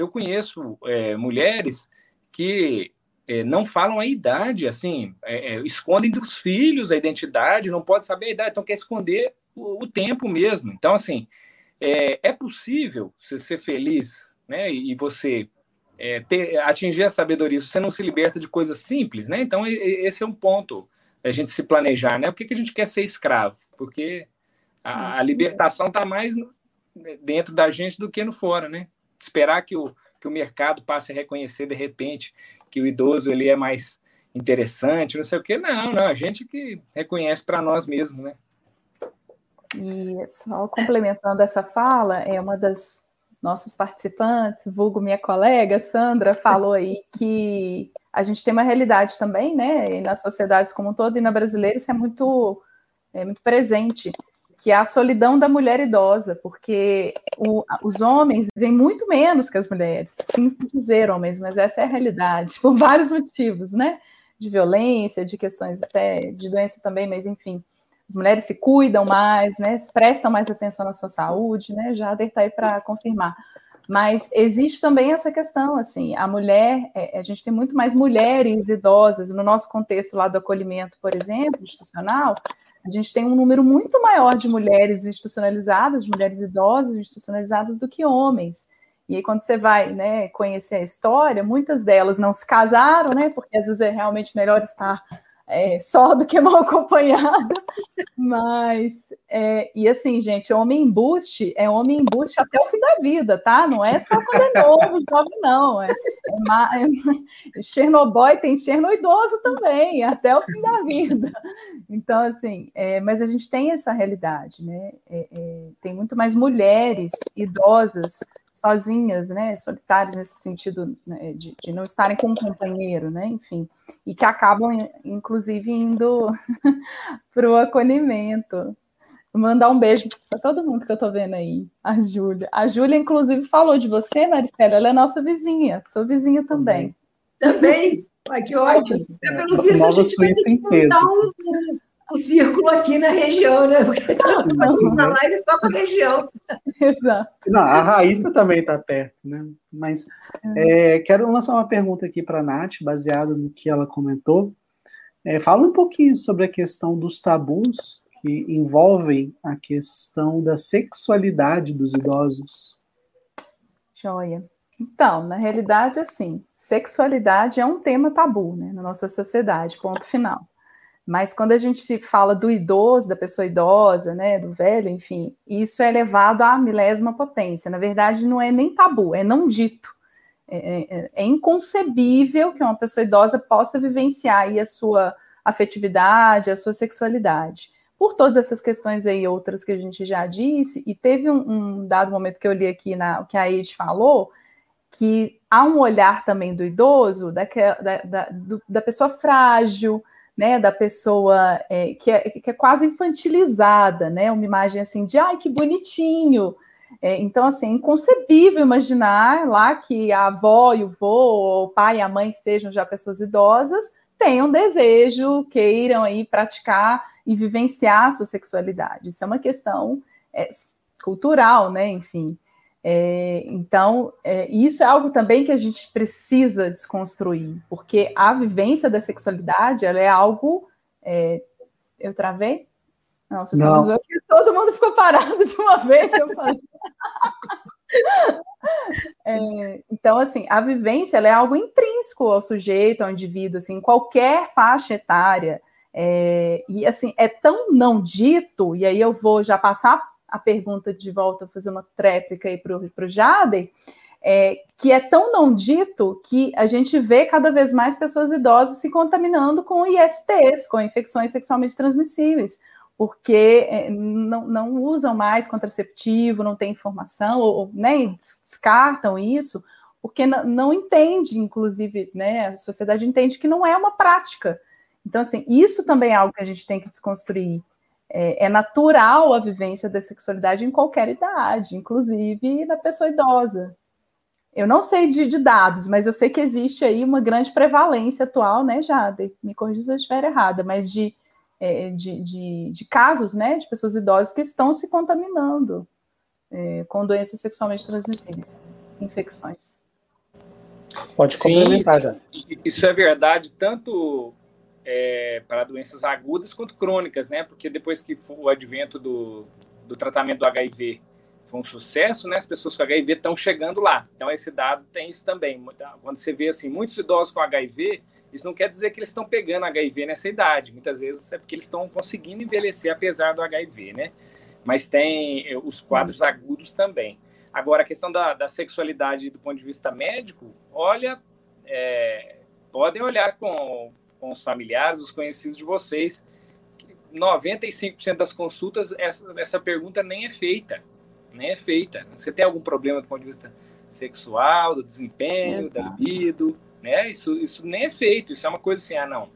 Eu conheço é, mulheres que é, não falam a idade, assim, é, é, escondem dos filhos a identidade, não pode saber a idade, então quer esconder o, o tempo mesmo. Então, assim, é, é possível você ser feliz, né, e você é, ter, atingir a sabedoria, se você não se liberta de coisas simples, né? Então, esse é um ponto a gente se planejar, né? Por que, que a gente quer ser escravo? Porque a, a libertação está mais dentro da gente do que no fora, né? Esperar que o, que o mercado passe a reconhecer de repente que o idoso ele é mais interessante, não sei o quê. Não, não, a gente que reconhece para nós mesmos, né? E só complementando essa fala, é uma das nossas participantes, vulgo minha colega Sandra, falou aí que a gente tem uma realidade também, né, e nas sociedades como um todo, e na brasileira isso é muito, é muito presente, que é a solidão da mulher idosa, porque o, os homens vivem muito menos que as mulheres. Sinto dizer, homens, mas essa é a realidade, por vários motivos, né? De violência, de questões até de doença também, mas enfim. As mulheres se cuidam mais, né? Prestam mais atenção na sua saúde, né? Já está aí para confirmar. Mas existe também essa questão, assim, a mulher, é, a gente tem muito mais mulheres idosas no nosso contexto lá do acolhimento, por exemplo, institucional, a gente tem um número muito maior de mulheres institucionalizadas, de mulheres idosas institucionalizadas do que homens. E aí, quando você vai né, conhecer a história, muitas delas não se casaram, né? Porque às vezes é realmente melhor estar é, só do que mal acompanhada. Mas, é, e assim, gente, homem embuste é homem embuste até o fim da vida, tá? Não é só quando é novo, jovem, não. É, é, é Chernobyl tem Cherno idoso também, até o fim da vida. Então, assim, é, mas a gente tem essa realidade, né? É, tem muito mais mulheres idosas sozinhas, né, solitárias nesse sentido né, de, de, não estarem com um companheiro, né, enfim, e que acabam, inclusive, indo para o acolhimento. Mandar um beijo para todo mundo que eu estou vendo aí, a Júlia. A Júlia, inclusive, falou de você, Maristela, ela é nossa vizinha, sou vizinha também. Também? Ai, que ótimo. É, pelo visto, Nova Suíça em peso o círculo aqui na região, né? Porque tá live só com a região. Exato. Não, a Raíssa também está perto, né? Mas é. É, quero lançar uma pergunta aqui para a Nath, baseada no que ela comentou. É, fala um pouquinho sobre a questão dos tabus que envolvem a questão da sexualidade dos idosos. Joia. Então, na realidade, assim, sexualidade é um tema tabu, né, na nossa sociedade, ponto final. Mas quando a gente fala do idoso, da pessoa idosa, né, do velho, enfim, isso é levado à milésima potência. Na verdade, não é nem tabu, é não dito. É, é, é inconcebível que uma pessoa idosa possa vivenciar aí a sua afetividade, a sua sexualidade. Por todas essas questões aí, outras que a gente já disse, e teve um, um dado momento que eu li aqui na, o que a Ed falou, que há um olhar também do idoso, da, da, do, da pessoa frágil, né, da pessoa é, que, é, que é quase infantilizada, né, uma imagem assim de, ai, que bonitinho. É, então, assim, é inconcebível imaginar lá que a avó e o vô, o pai e a mãe, que sejam já pessoas idosas, tenham desejo, queiram aí praticar e vivenciar a sua sexualidade. Isso é uma questão é, cultural, né, enfim. É, então, é, isso é algo também que a gente precisa desconstruir, porque a vivência da sexualidade ela é algo. É, eu travei? Não, vocês Não. estão que todo mundo ficou parado de uma vez. Eu falei. É, então, assim, a vivência é algo intrínseco ao sujeito, ao indivíduo, assim, em qualquer faixa etária. É, e assim, é tão não dito, e aí eu vou já passar a pergunta de volta, fazer uma tréplica aí para o Jader, é, que é tão não dito que a gente vê cada vez mais pessoas idosas se contaminando com ISTs, com infecções sexualmente transmissíveis, porque é, não, não usam mais contraceptivo, não tem informação, ou né, descartam isso, porque não, não entende, inclusive, né, a sociedade entende que não é uma prática. Então, assim, isso também é algo que a gente tem que desconstruir é, é, natural a vivência da sexualidade em qualquer idade, inclusive na pessoa idosa. Eu não sei de, de, dados, mas eu sei que existe aí uma grande prevalência atual, né, Jade? Me corrija se eu estiver errada, mas de, é, de, de, de, casos, né, de pessoas idosas que estão se contaminando é, com doenças sexualmente transmissíveis, infecções. Pode complementar, já. Isso é verdade, tanto é, para doenças agudas quanto crônicas, né? Porque depois que o advento do, do tratamento do HIV foi um sucesso, né? As pessoas com HIV estão chegando lá. Então esse dado tem isso também. Quando você vê assim muitos idosos com HIV, isso não quer dizer que eles estão pegando HIV nessa idade. Muitas vezes é porque eles estão conseguindo envelhecer apesar do HIV, né? Mas tem é, os quadros agudos também. Agora, a questão da, da sexualidade do ponto de vista médico, olha, é, podem olhar com, com os familiares, os conhecidos de vocês, 95% das consultas, essa, essa pergunta nem é feita. Nem é feita. Você tem algum problema do ponto de vista sexual, do desempenho, Exato. da libido, né? Isso, isso nem é feito. Isso é uma coisa assim, ah, não.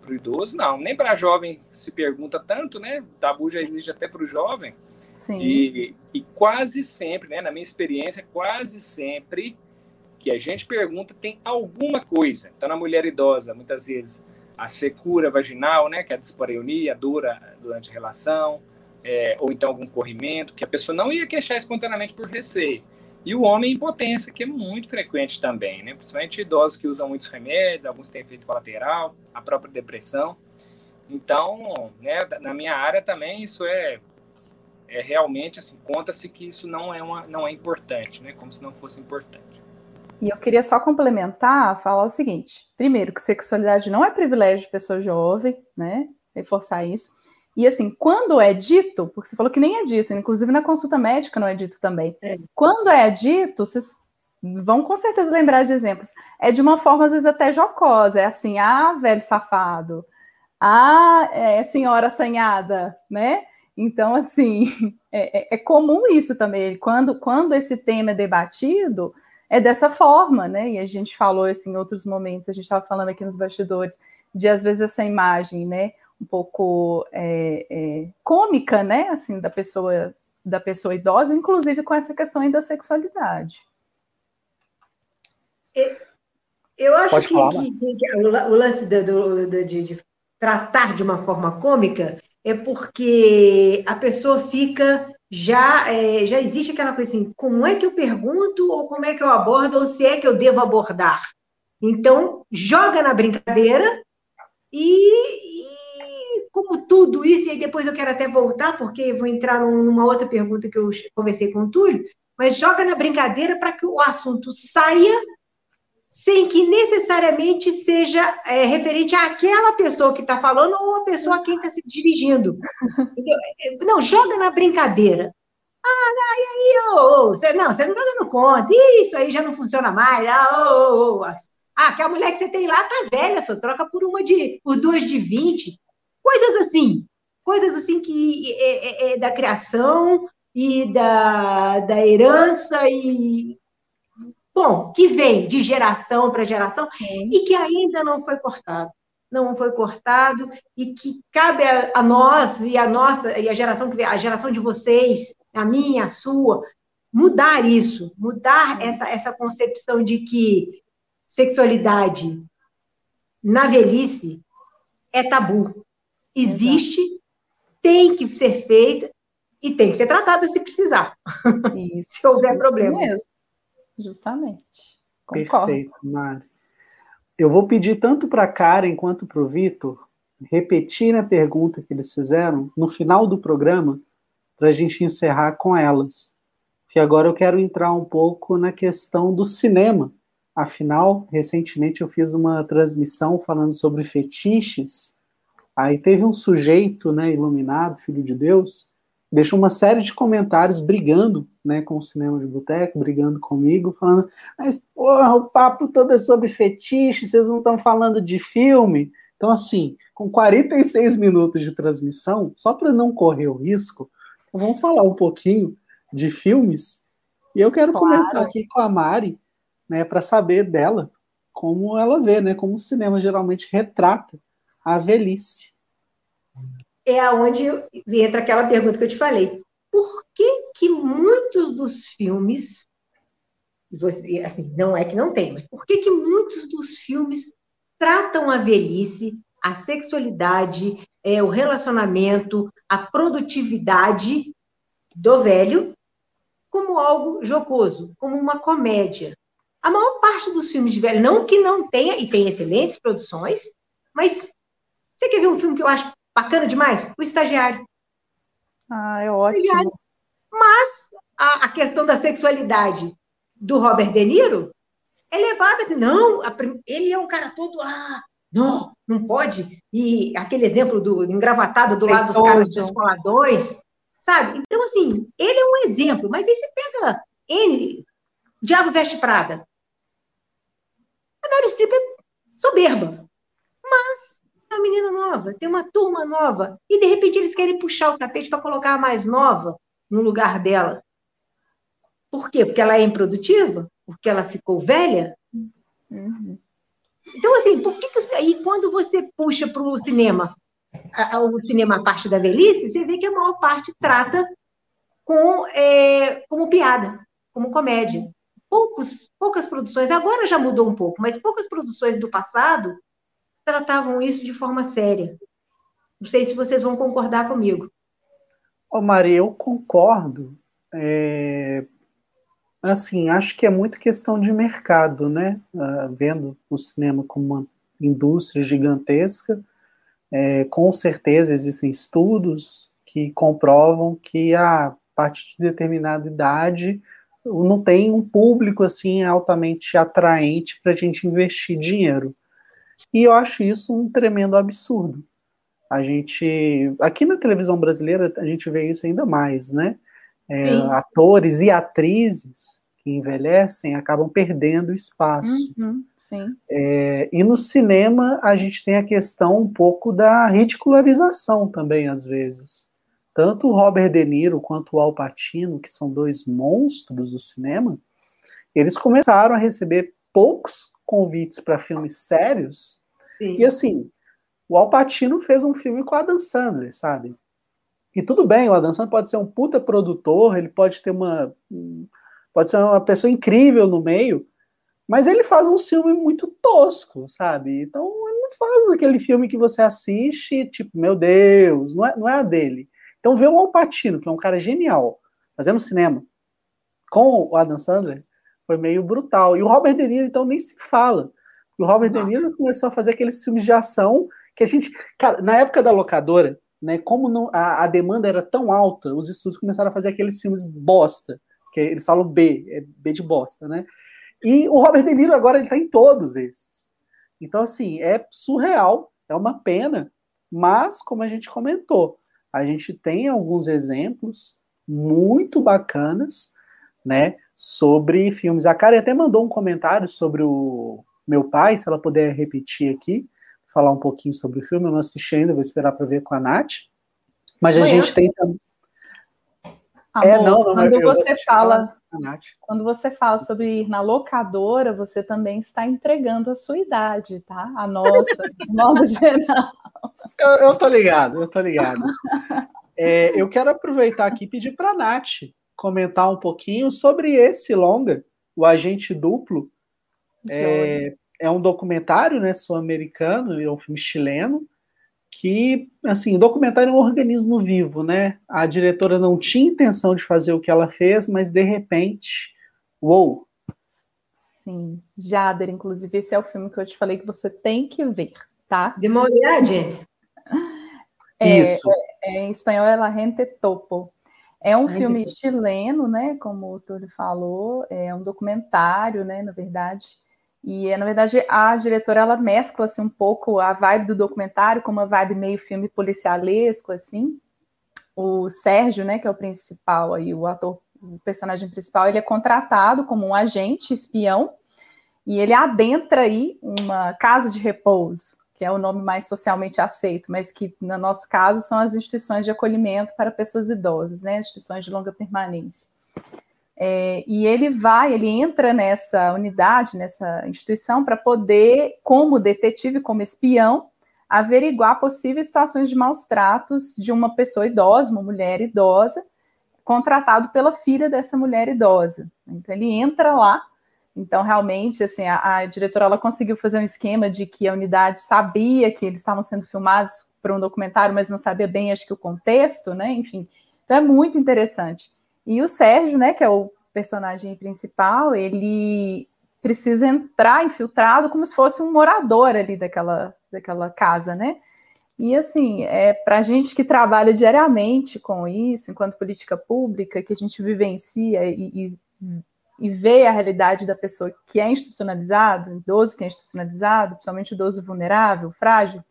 Para o idoso, não. Nem para jovem se pergunta tanto, né? O tabu já existe até para o jovem. Sim. E, e quase sempre, né? Na minha experiência, quase sempre que a gente pergunta tem alguma coisa. Então, na mulher idosa, muitas vezes a secura vaginal, né, que é a dispareunia, dura durante a relação, é, ou então algum corrimento, que a pessoa não ia queixar espontaneamente por receio. E o homem impotência, que é muito frequente também, né? principalmente idosos que usam muitos remédios, alguns têm efeito colateral, a própria depressão. Então, né, na minha área também isso é, é realmente assim, conta-se que isso não é, uma, não é importante, né? como se não fosse importante. E eu queria só complementar, falar o seguinte: primeiro, que sexualidade não é privilégio de pessoa jovem, né? Reforçar isso. E assim, quando é dito, porque você falou que nem é dito, inclusive na consulta médica não é dito também. É. Quando é dito, vocês vão com certeza lembrar de exemplos. É de uma forma, às vezes, até jocosa. É assim, ah, velho safado. Ah, é senhora assanhada, né? Então, assim, é, é, é comum isso também. Quando, quando esse tema é debatido, é dessa forma, né? E a gente falou isso em outros momentos, a gente estava falando aqui nos bastidores, de às vezes essa imagem, né? Um pouco é, é, cômica, né? Assim, da pessoa, da pessoa idosa, inclusive com essa questão da sexualidade. Eu acho que, falar, que, que, o lance do, do, do, de, de tratar de uma forma cômica é porque a pessoa fica já, é, já existe aquela coisa assim, como é que eu pergunto, ou como é que eu abordo, ou se é que eu devo abordar. Então, joga na brincadeira e, e como tudo isso, e aí depois eu quero até voltar, porque vou entrar numa outra pergunta que eu conversei com o Túlio, mas joga na brincadeira para que o assunto saia sem que necessariamente seja é, referente àquela pessoa que está falando ou a pessoa a quem está se dirigindo. Não, joga na brincadeira. Ah, não, e aí, oh, oh, não, você não está dando conta, isso aí já não funciona mais. Ah, oh, oh, ah, aquela mulher que você tem lá tá velha, só troca por uma de, por duas de 20. Coisas assim, coisas assim que é, é, é da criação e da, da herança e bom, que vem de geração para geração Sim. e que ainda não foi cortado. Não foi cortado e que cabe a, a, nós e a nossa e a geração que vem, a geração de vocês, a minha, a sua, mudar isso, mudar essa, essa concepção de que sexualidade na velhice é tabu. Existe, Exato. tem que ser feita e tem que ser tratada se precisar. Isso, se houver problema. Mesmo. Justamente. Concordo. Perfeito, Mari. Eu vou pedir tanto para a Karen quanto para o Vitor repetir a pergunta que eles fizeram no final do programa para a gente encerrar com elas. Que agora eu quero entrar um pouco na questão do cinema. Afinal, recentemente eu fiz uma transmissão falando sobre fetiches. Aí teve um sujeito, né, iluminado, filho de Deus, deixou uma série de comentários brigando né, com o cinema de boteco, brigando comigo, falando, mas porra, o papo todo é sobre fetiche, vocês não estão falando de filme. Então, assim, com 46 minutos de transmissão, só para não correr o risco, vamos falar um pouquinho de filmes. E eu quero claro. começar aqui com a Mari, né, para saber dela como ela vê, né, como o cinema geralmente retrata a velhice é aonde entra aquela pergunta que eu te falei. Por que que muitos dos filmes, você, assim, não é que não tem, mas por que que muitos dos filmes tratam a velhice, a sexualidade, é, o relacionamento, a produtividade do velho como algo jocoso, como uma comédia. A maior parte dos filmes de velho, não que não tenha, e tem excelentes produções, mas você quer ver um filme que eu acho Bacana demais? O estagiário. Ah, é ótimo. Mas a, a, questão da sexualidade do Robert De Niro é levada não, a, ele é um cara todo, ah, não, não pode. E aquele exemplo do engravatado do lado dos caras descoladores, sabe? Então, assim, ele é um exemplo, mas aí você pega ele, Diabo Veste Prada. A Meryl Streep é soberba, mas uma menina nova, tem uma turma nova, e de repente eles querem puxar o tapete para colocar a mais nova no lugar dela. Por quê? Porque ela é improdutiva? Porque ela ficou velha? Uhum. Então, assim, por que, que aí quando você puxa para o cinema, a, o cinema a parte da velhice, você vê que a maior parte trata com, é, como piada, como comédia. Poucos, poucas produções, agora já mudou um pouco, mas poucas produções do passado tratavam isso de forma séria. Não sei se vocês vão concordar comigo. Ô, Maria, eu concordo. É... Assim, acho que é muito questão de mercado, né? Uh, vendo o cinema como uma indústria gigantesca, é, com certeza existem estudos que comprovam que a partir de determinada idade não tem um público assim altamente atraente para a gente investir dinheiro. E eu acho isso um tremendo absurdo. A gente, aqui na televisão brasileira, a gente vê isso ainda mais, né? É, atores e atrizes que envelhecem acabam perdendo espaço. Uhum, sim. É, e no cinema a gente tem a questão um pouco da ridicularização também, às vezes. Tanto o Robert De Niro quanto o Al Pacino, que são dois monstros do cinema, eles começaram a receber poucos convites para filmes sérios. Sim. E assim, o Alpatino fez um filme com a Adam Sandler, sabe? E tudo bem, o Adam Sandler pode ser um puta produtor, ele pode ter uma. pode ser uma pessoa incrível no meio, mas ele faz um filme muito tosco, sabe? Então ele não faz aquele filme que você assiste, tipo, meu Deus, não é, não é a dele. Então ver o Alpatino, que é um cara genial, fazendo cinema, com o Adam Sandler, foi meio brutal. E o Robert De Niro, então, nem se fala. O Robert De Niro começou a fazer aqueles filmes de ação que a gente. Cara, na época da locadora, né, como não, a, a demanda era tão alta, os estúdios começaram a fazer aqueles filmes bosta. que eles falam B, é B de bosta, né? E o Robert De Niro agora ele tá em todos esses. Então, assim, é surreal, é uma pena, mas, como a gente comentou, a gente tem alguns exemplos muito bacanas, né, sobre filmes. A Karen até mandou um comentário sobre o meu pai, se ela puder repetir aqui, falar um pouquinho sobre o filme. Eu não assisti ainda, vou esperar para ver com a Nath. Mas a gente tem também. é, não, não, quando você fala, quando você fala sobre ir na locadora, você também está entregando a sua idade, tá? A nossa, de modo geral. Eu, eu tô ligado, eu tô ligado. É, eu quero aproveitar aqui e pedir para a Nath comentar um pouquinho sobre esse longa, o Agente Duplo. É, é, um documentário né, sul-americano, é um filme chileno, que, assim, documentário é um organismo vivo, né? A diretora não tinha intenção de fazer o que ela fez, mas de repente, uou! Sim, Jader, inclusive, esse é o filme que eu te falei que você tem que ver, tá? De uma olhada, gente. É, Isso. É, é, em espanhol é La Gente Topo. É um Ai, filme chileno, né? Como o Túlio falou, é um documentário, né? Na verdade. E, na verdade, a diretora, ela mescla assim, um pouco a vibe do documentário com uma vibe meio filme policialesco, assim. O Sérgio, né, que é o principal aí, o ator, o personagem principal, ele é contratado como um agente espião e ele adentra aí uma casa de repouso, que é o nome mais socialmente aceito, mas que, no nosso caso, são as instituições de acolhimento para pessoas idosas, né? Instituições de longa permanência. É, e ele vai, ele entra nessa unidade, nessa instituição, para poder, como detetive, como espião, averiguar possíveis situações de maus tratos de uma pessoa idosa, uma mulher idosa, contratado pela filha dessa mulher idosa. Então ele entra lá então, realmente, assim, a, a, diretora ela conseguiu fazer um esquema de que a unidade sabia que eles estavam sendo filmados para um documentário, mas não sabia bem, acho que o contexto, né? Enfim, então é muito interessante. E o Sérgio, né, que é o personagem principal, ele precisa entrar infiltrado como se fosse um morador ali daquela, daquela casa, né? E assim, é para gente que trabalha diariamente com isso, enquanto política pública, que a gente vivencia e, e e ver a realidade da pessoa que é institucionalizado, idoso que é institucionalizado, principalmente idoso vulnerável, frágil,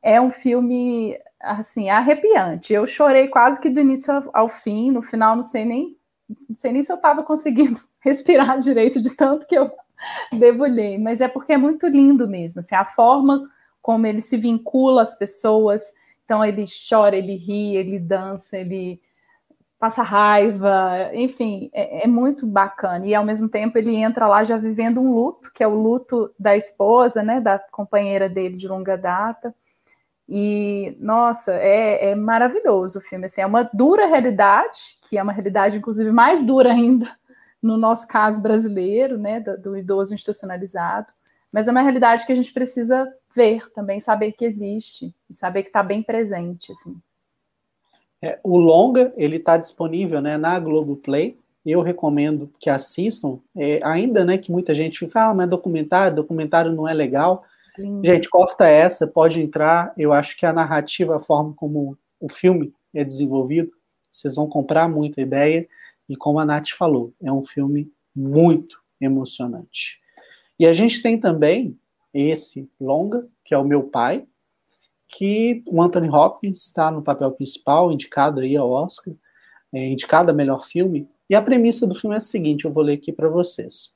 é um filme assim arrepiante. Eu chorei quase que do início ao fim, no final não sei nem não sei nem se eu estava conseguindo respirar direito de tanto que eu debulhei, mas é porque é muito lindo mesmo, assim, a forma como ele se vincula às pessoas, então ele chora, ele ri, ele dança, ele passa raiva, enfim, é, é, muito bacana. E ao mesmo tempo ele entra lá já vivendo um luto, que é o luto da esposa, né, da companheira dele de longa data. E, nossa, é, é maravilhoso o filme. Assim, é uma dura realidade, que é uma realidade, inclusive, mais dura ainda no nosso caso brasileiro, né, do, do idoso institucionalizado. Mas é uma realidade que a gente precisa ver também, saber que existe, e saber que está bem presente, assim. É, o longa ele está disponível né, na Globoplay. Eu recomendo que assistam. É, ainda né, que muita gente fica, ah, mas documentário, documentário não é legal. Gente, corta essa, pode entrar. Eu acho que a narrativa, a forma como o filme é desenvolvido, vocês vão comprar muita ideia. E como a Nath falou, é um filme muito emocionante. E a gente tem também esse longa, que é o meu pai, que o Anthony Hopkins está no papel principal, indicado aí ao Oscar, é, indicado a melhor filme. E a premissa do filme é a seguinte, eu vou ler aqui para vocês.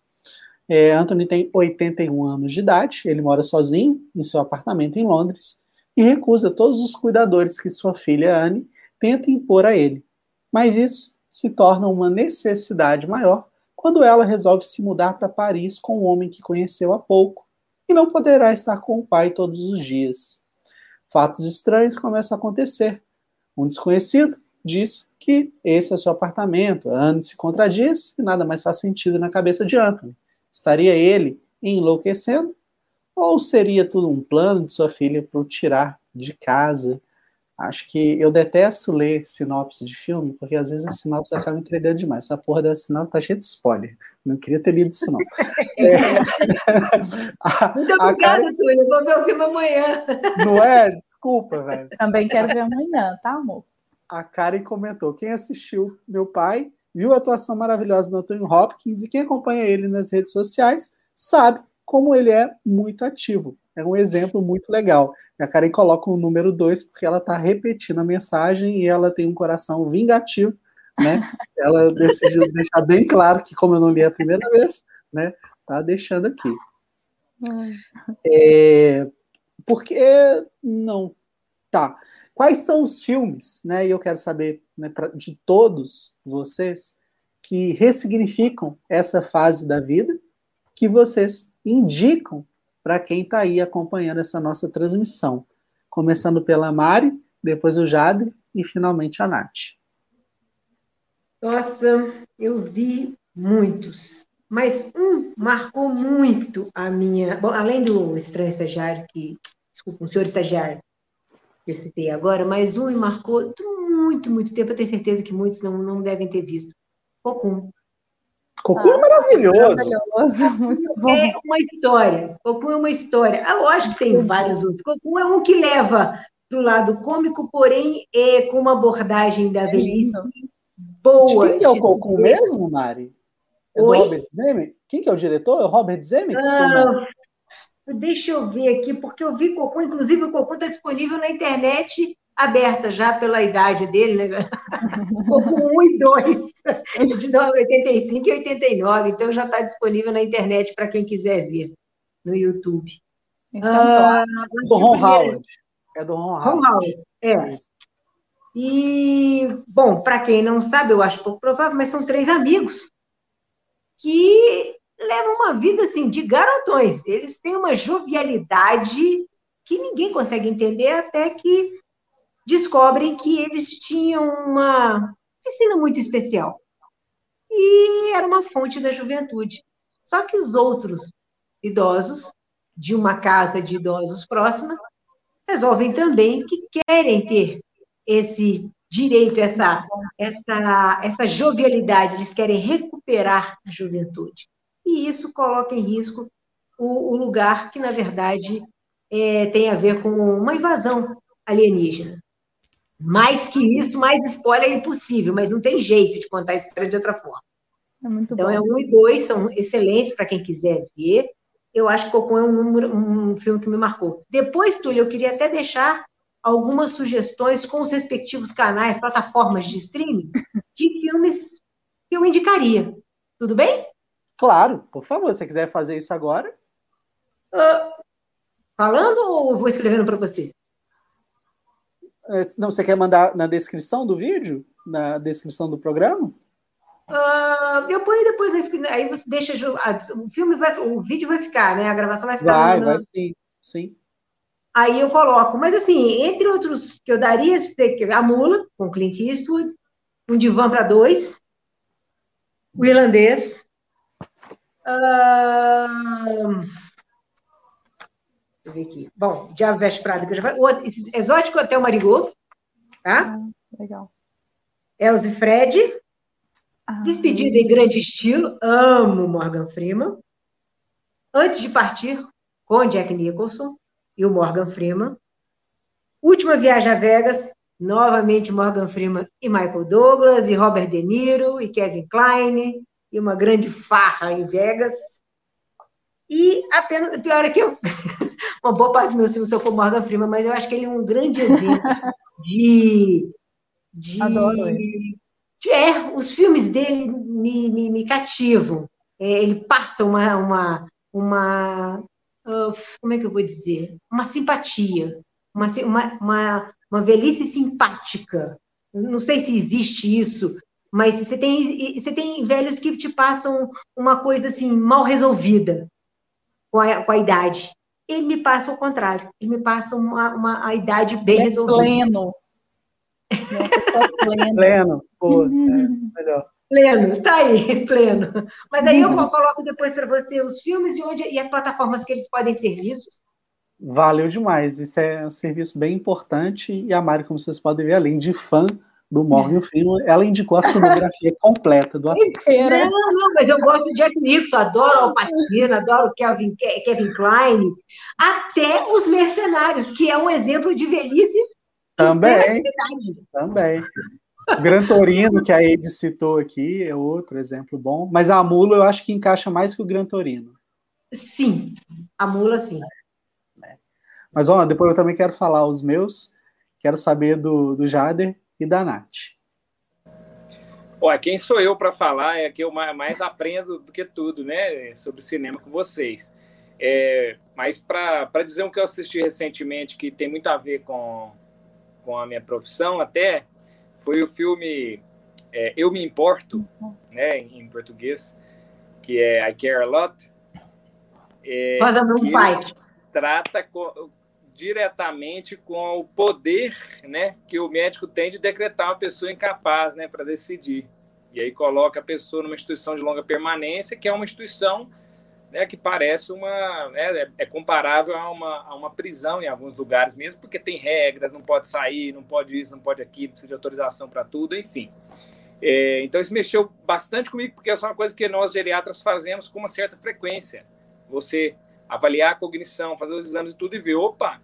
É, Anthony tem 81 anos de idade, ele mora sozinho em seu apartamento em Londres e recusa todos os cuidadores que sua filha Anne tenta impor a ele. Mas isso se torna uma necessidade maior quando ela resolve se mudar para Paris com um homem que conheceu há pouco e não poderá estar com o pai todos os dias fatos estranhos começam a acontecer. Um desconhecido diz que esse é seu apartamento. Anne se contradiz e nada mais faz sentido na cabeça de Anthony. Estaria ele enlouquecendo? Ou seria tudo um plano de sua filha para o tirar de casa Acho que eu detesto ler sinopse de filme, porque às vezes a sinopse acaba entregando demais. Essa porra da sinopse tá cheia de spoiler. Não queria ter lido isso, não. É... Muito obrigada, Túlio. Vou ver o filme amanhã. Não é? Desculpa, velho. Também quero ver amanhã, tá, amor? A Karen comentou: quem assistiu meu pai viu a atuação maravilhosa do Anthony Hopkins e quem acompanha ele nas redes sociais sabe como ele é muito ativo. É um exemplo muito legal. A Karen coloca o número 2 porque ela está repetindo a mensagem e ela tem um coração vingativo, né? Ela decidiu deixar bem claro que, como eu não li a primeira vez, né? Tá deixando aqui. É, porque não. Tá. Quais são os filmes, né? E eu quero saber né, pra, de todos vocês que ressignificam essa fase da vida, que vocês indicam para quem está aí acompanhando essa nossa transmissão. Começando pela Mari, depois o Jade e finalmente a Nath. Nossa, eu vi muitos, mas um marcou muito a minha. Bom, além do estranho estagiário, que. Desculpa, um senhor estagiário, que eu citei agora, mas um me marcou muito, muito tempo. Eu tenho certeza que muitos não, não devem ter visto. Cocum. Cocum é ah, é maravilhoso. maravilhoso. Muito bom. É uma história. Cocum é uma história. É lógico que tem vários outros. Cocum é um que leva para o lado cômico, porém é com uma abordagem da velhice boa. De quem é o Cocum mesmo, Mari? É Oi? do Robert Zemeckis? Quem que é o diretor? É o Robert Zemeckis? Ah, deixa eu ver aqui, porque eu vi Cocum, inclusive o Cocum está disponível na internet aberta já pela idade dele, né? Cocum 1 e 2, de 85 e 89, então já está disponível na internet para quem quiser ver no YouTube. É ah, do Ron Howard. É do Ron Howard. Ron Howard, é. E, bom, para quem não sabe, eu acho pouco provável, mas são três amigos que levam uma vida assim de garotões. Eles têm uma jovialidade que ninguém consegue entender até que descobrem que eles tinham uma piscina muito especial. E era uma fonte da juventude. Só que os outros idosos, de uma casa de idosos próxima, resolvem também que querem ter esse direito, essa, essa, essa jovialidade, eles querem recuperar a juventude. E isso coloca em risco o, o lugar que, na verdade, é, tem a ver com uma invasão alienígena. Mais que isso, mais spoiler é impossível, mas não tem jeito de contar a história de outra forma. É então, bom. é um e dois, são excelentes para quem quiser ver. Eu acho que Cocô é um, número, um filme que me marcou. Depois, Túlio, eu queria até deixar algumas sugestões com os respectivos canais, plataformas de streaming, de filmes que eu indicaria. Tudo bem? Claro, por favor, se você quiser fazer isso agora. Uh, falando ou vou escrevendo para você? É, não, você quer mandar na descrição do vídeo? Na descrição do programa? Uh, eu ponho depois, aí você deixa. O filme vai. O vídeo vai ficar, né? A gravação vai ficar. Vai, no... vai sim, sim. Aí eu coloco. Mas, assim, entre outros que eu daria, a Mula, com Clint Eastwood, um divã para dois, o irlandês. Uh... Eu ver aqui. Bom, Diabo Veste Prada, que eu já falei. O Exótico Hotel Marigot, tá? Ah, legal. Elze Fred. Ah, Despedida em grande estilo. Amo Morgan Freeman. Antes de partir, com Jack Nicholson e o Morgan Freeman. Última viagem a Vegas, novamente Morgan Freeman e Michael Douglas, e Robert De Niro, e Kevin Kline, e uma grande farra em Vegas. E apenas, pior é que eu, uma boa parte do meu filme sou com Morgan Freeman, mas eu acho que ele é um grande exemplo de. de Adoro ele. De, é, os filmes dele me, me, me cativam. É, ele passa uma, uma, uma uh, como é que eu vou dizer? Uma simpatia, uma, uma, uma, uma velhice simpática. Não sei se existe isso, mas você tem, você tem velhos que te passam uma coisa assim, mal resolvida com a, com a idade. Ele me passa o contrário, ele me passa uma, uma a idade bem é resolvida. Pleno. É pleno. pleno, pô, é melhor. Pleno, tá aí, pleno. Mas aí eu coloco depois para você os filmes e, onde, e as plataformas que eles podem ser vistos. Valeu demais. Isso é um serviço bem importante. E a Mari, como vocês podem ver, além de fã do Morgan Freeman, ela indicou a filmografia completa do ator. Não, não, mas eu gosto de Jack Nicholson, adoro Al Pacino, adoro Kevin, Kevin Klein, até Os Mercenários, que é um exemplo de velhice. Também, também. Gran Torino, que a Ed citou aqui, é outro exemplo bom. Mas a mula eu acho que encaixa mais que o Gran Torino. Sim, a mula sim. É. Mas vamos lá, depois eu também quero falar os meus. Quero saber do, do Jader e da Nath. Olha, quem sou eu para falar é que eu mais aprendo do que tudo, né, sobre cinema com vocês. É, mas para dizer um que eu assisti recentemente que tem muito a ver com, com a minha profissão, até foi o filme é, Eu Me Importo, né, em português, que é I Care a Lot. É, um pai. Trata com, diretamente com o poder né, que o médico tem de decretar uma pessoa incapaz né, para decidir. E aí coloca a pessoa numa instituição de longa permanência, que é uma instituição né, que parece uma. Né, é, é comparável a uma, a uma prisão em alguns lugares mesmo, porque tem regras, não pode sair, não pode isso, não pode aquilo, precisa de autorização para tudo, enfim. É, então isso mexeu bastante comigo, porque é uma coisa que nós geriatras fazemos com uma certa frequência. Você avaliar a cognição, fazer os exames e tudo e ver, opa,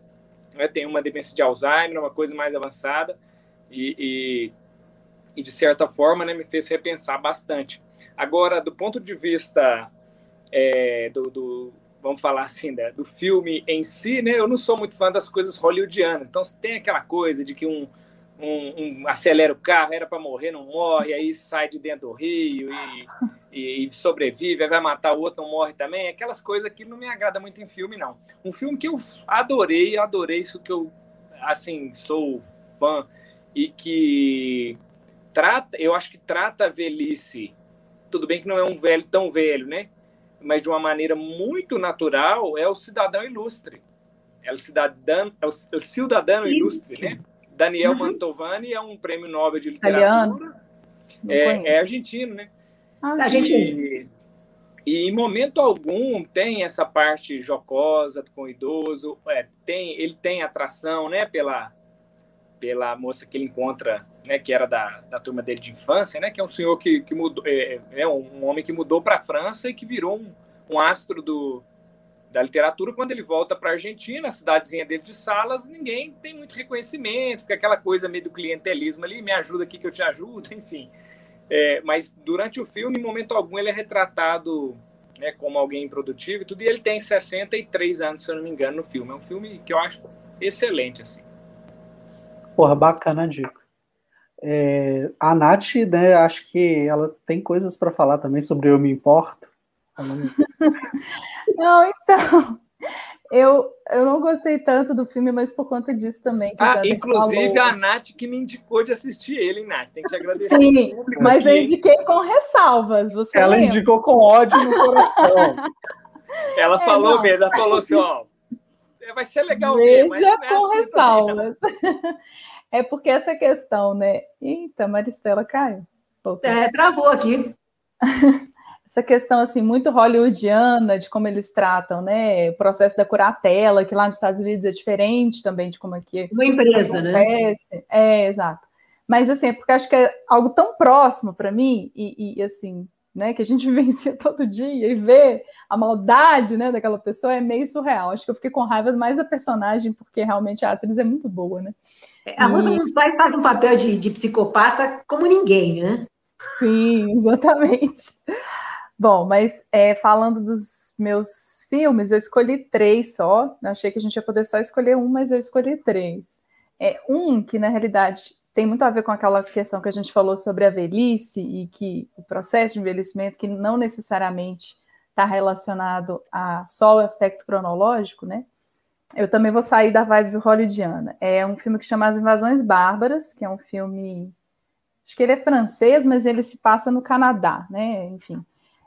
né, tem uma demência de Alzheimer, uma coisa mais avançada, e, e, e de certa forma né, me fez repensar bastante. Agora, do ponto de vista é, do, do, vamos falar assim, né, do filme em si, né, eu não sou muito fã das coisas hollywoodianas, então tem aquela coisa de que um, um, um acelera o carro, era para morrer, não morre, aí sai de dentro do rio e, e, sobrevive, aí vai matar o outro, não morre também. Aquelas coisas que não me agrada muito em filme, não. Um filme que eu adorei, adorei isso que eu, assim, sou fã e que trata, eu acho que trata a velhice. Tudo bem que não é um velho tão velho, né? Mas de uma maneira muito natural, é o cidadão ilustre. É o cidadão, é o, é o cidadão ilustre, né? Daniel uhum. Mantovani é um prêmio Nobel de literatura. É, é, argentino, né? Ah, e, e, em momento algum tem essa parte jocosa com o idoso. É, tem, ele tem atração, né? Pela, pela moça que ele encontra, né? Que era da, da turma dele de infância, né? Que é um senhor que, que mudou, é, é um homem que mudou para a França e que virou um, um astro do, da literatura, quando ele volta para a Argentina, a cidadezinha dele de Salas, ninguém tem muito reconhecimento, fica aquela coisa meio do clientelismo ali, me ajuda aqui que eu te ajudo, enfim. É, mas durante o filme, em momento algum, ele é retratado né, como alguém produtivo e tudo, e ele tem 63 anos, se eu não me engano, no filme. É um filme que eu acho excelente, assim. Porra, bacana a dica. É, a Nath, né, acho que ela tem coisas para falar também sobre Eu Me Importo. Não, então. Eu, eu não gostei tanto do filme, mas por conta disso também. ah, inclusive falou. a Nath que me indicou de assistir ele, Nath. Tem que te agradecer. Sim, mas aqui. eu indiquei com ressalvas. Você ela lembra? indicou com ódio no coração. ela é, falou não. mesmo, ela falou assim: ó, vai ser legal Veja ver, mas é com assim ressalvas. é porque essa questão, né? Eita, Maristela caiu. É, travou aqui. Essa questão assim muito hollywoodiana de como eles tratam, né, o processo da curatela, que lá nos Estados Unidos é diferente também de como aqui uma empresa, né? acontece. né? É, exato. Mas assim, é porque acho que é algo tão próximo para mim e, e, assim, né, que a gente vivencia todo dia e vê a maldade, né, daquela pessoa é meio surreal. Acho que eu fiquei com raiva mais da personagem porque realmente a atriz é muito boa, né? É, a Amanda e... faz um papel de, de psicopata como ninguém, né? Sim, exatamente. Bom, mas é, falando dos meus filmes, eu escolhi três só. Eu achei que a gente ia poder só escolher um, mas eu escolhi três. É um que, na realidade, tem muito a ver com aquela questão que a gente falou sobre a velhice e que o processo de envelhecimento, que não necessariamente está relacionado a só o aspecto cronológico, né? Eu também vou sair da vibe hollywoodiana. É um filme que chama As Invasões Bárbaras, que é um filme. Acho que ele é francês, mas ele se passa no Canadá, né? Enfim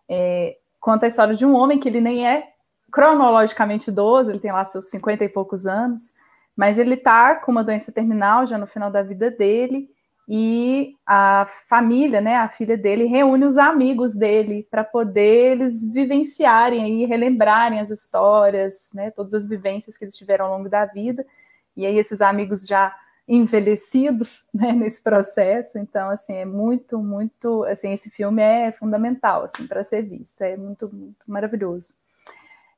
é, conta a história de um homem que ele nem é cronologicamente idoso, ele tem lá seus 50 e poucos anos, mas ele está com uma doença terminal já no final da vida dele, e a família, né, a filha dele, reúne os amigos dele para poder eles vivenciarem e relembrarem as histórias, né, todas as vivências que eles tiveram ao longo da vida. E aí esses amigos já envelhecidos né, nesse processo. Então, assim, é muito, muito, assim, esse filme é fundamental, assim, para ser visto. É muito, muito maravilhoso.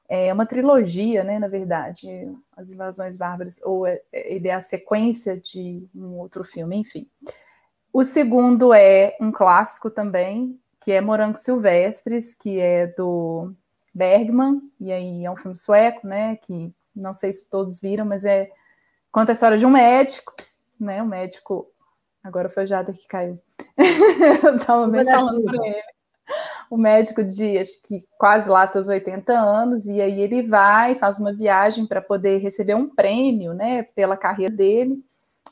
É uma trilogia, né, na verdade, As Invasões Bárbaras, ou é, ele é a sequência de um outro filme, enfim. O segundo é um clássico também, que é Morangos Silvestres, que é do Bergman, e aí é um filme sueco, né? Que não sei se todos viram, mas é conta a história de um médico, né? Um médico. Agora foi o Jada que caiu. Eu estava bem falando para ele. O médico de acho que quase lá seus 80 anos, e aí ele vai, faz uma viagem para poder receber um prêmio, né, pela carreira dele.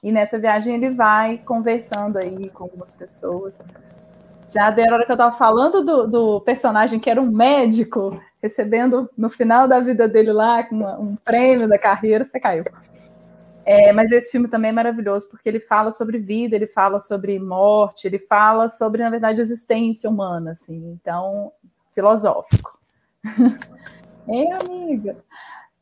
E nessa viagem ele vai conversando aí com algumas pessoas. Já da hora que eu estava falando do, do, personagem que era um médico, recebendo no final da vida dele lá uma, um prêmio da carreira, você caiu. É, mas esse filme também é maravilhoso, porque ele fala sobre vida, ele fala sobre morte, ele fala sobre, na verdade, existência humana, assim, então, filosófico. é, amiga.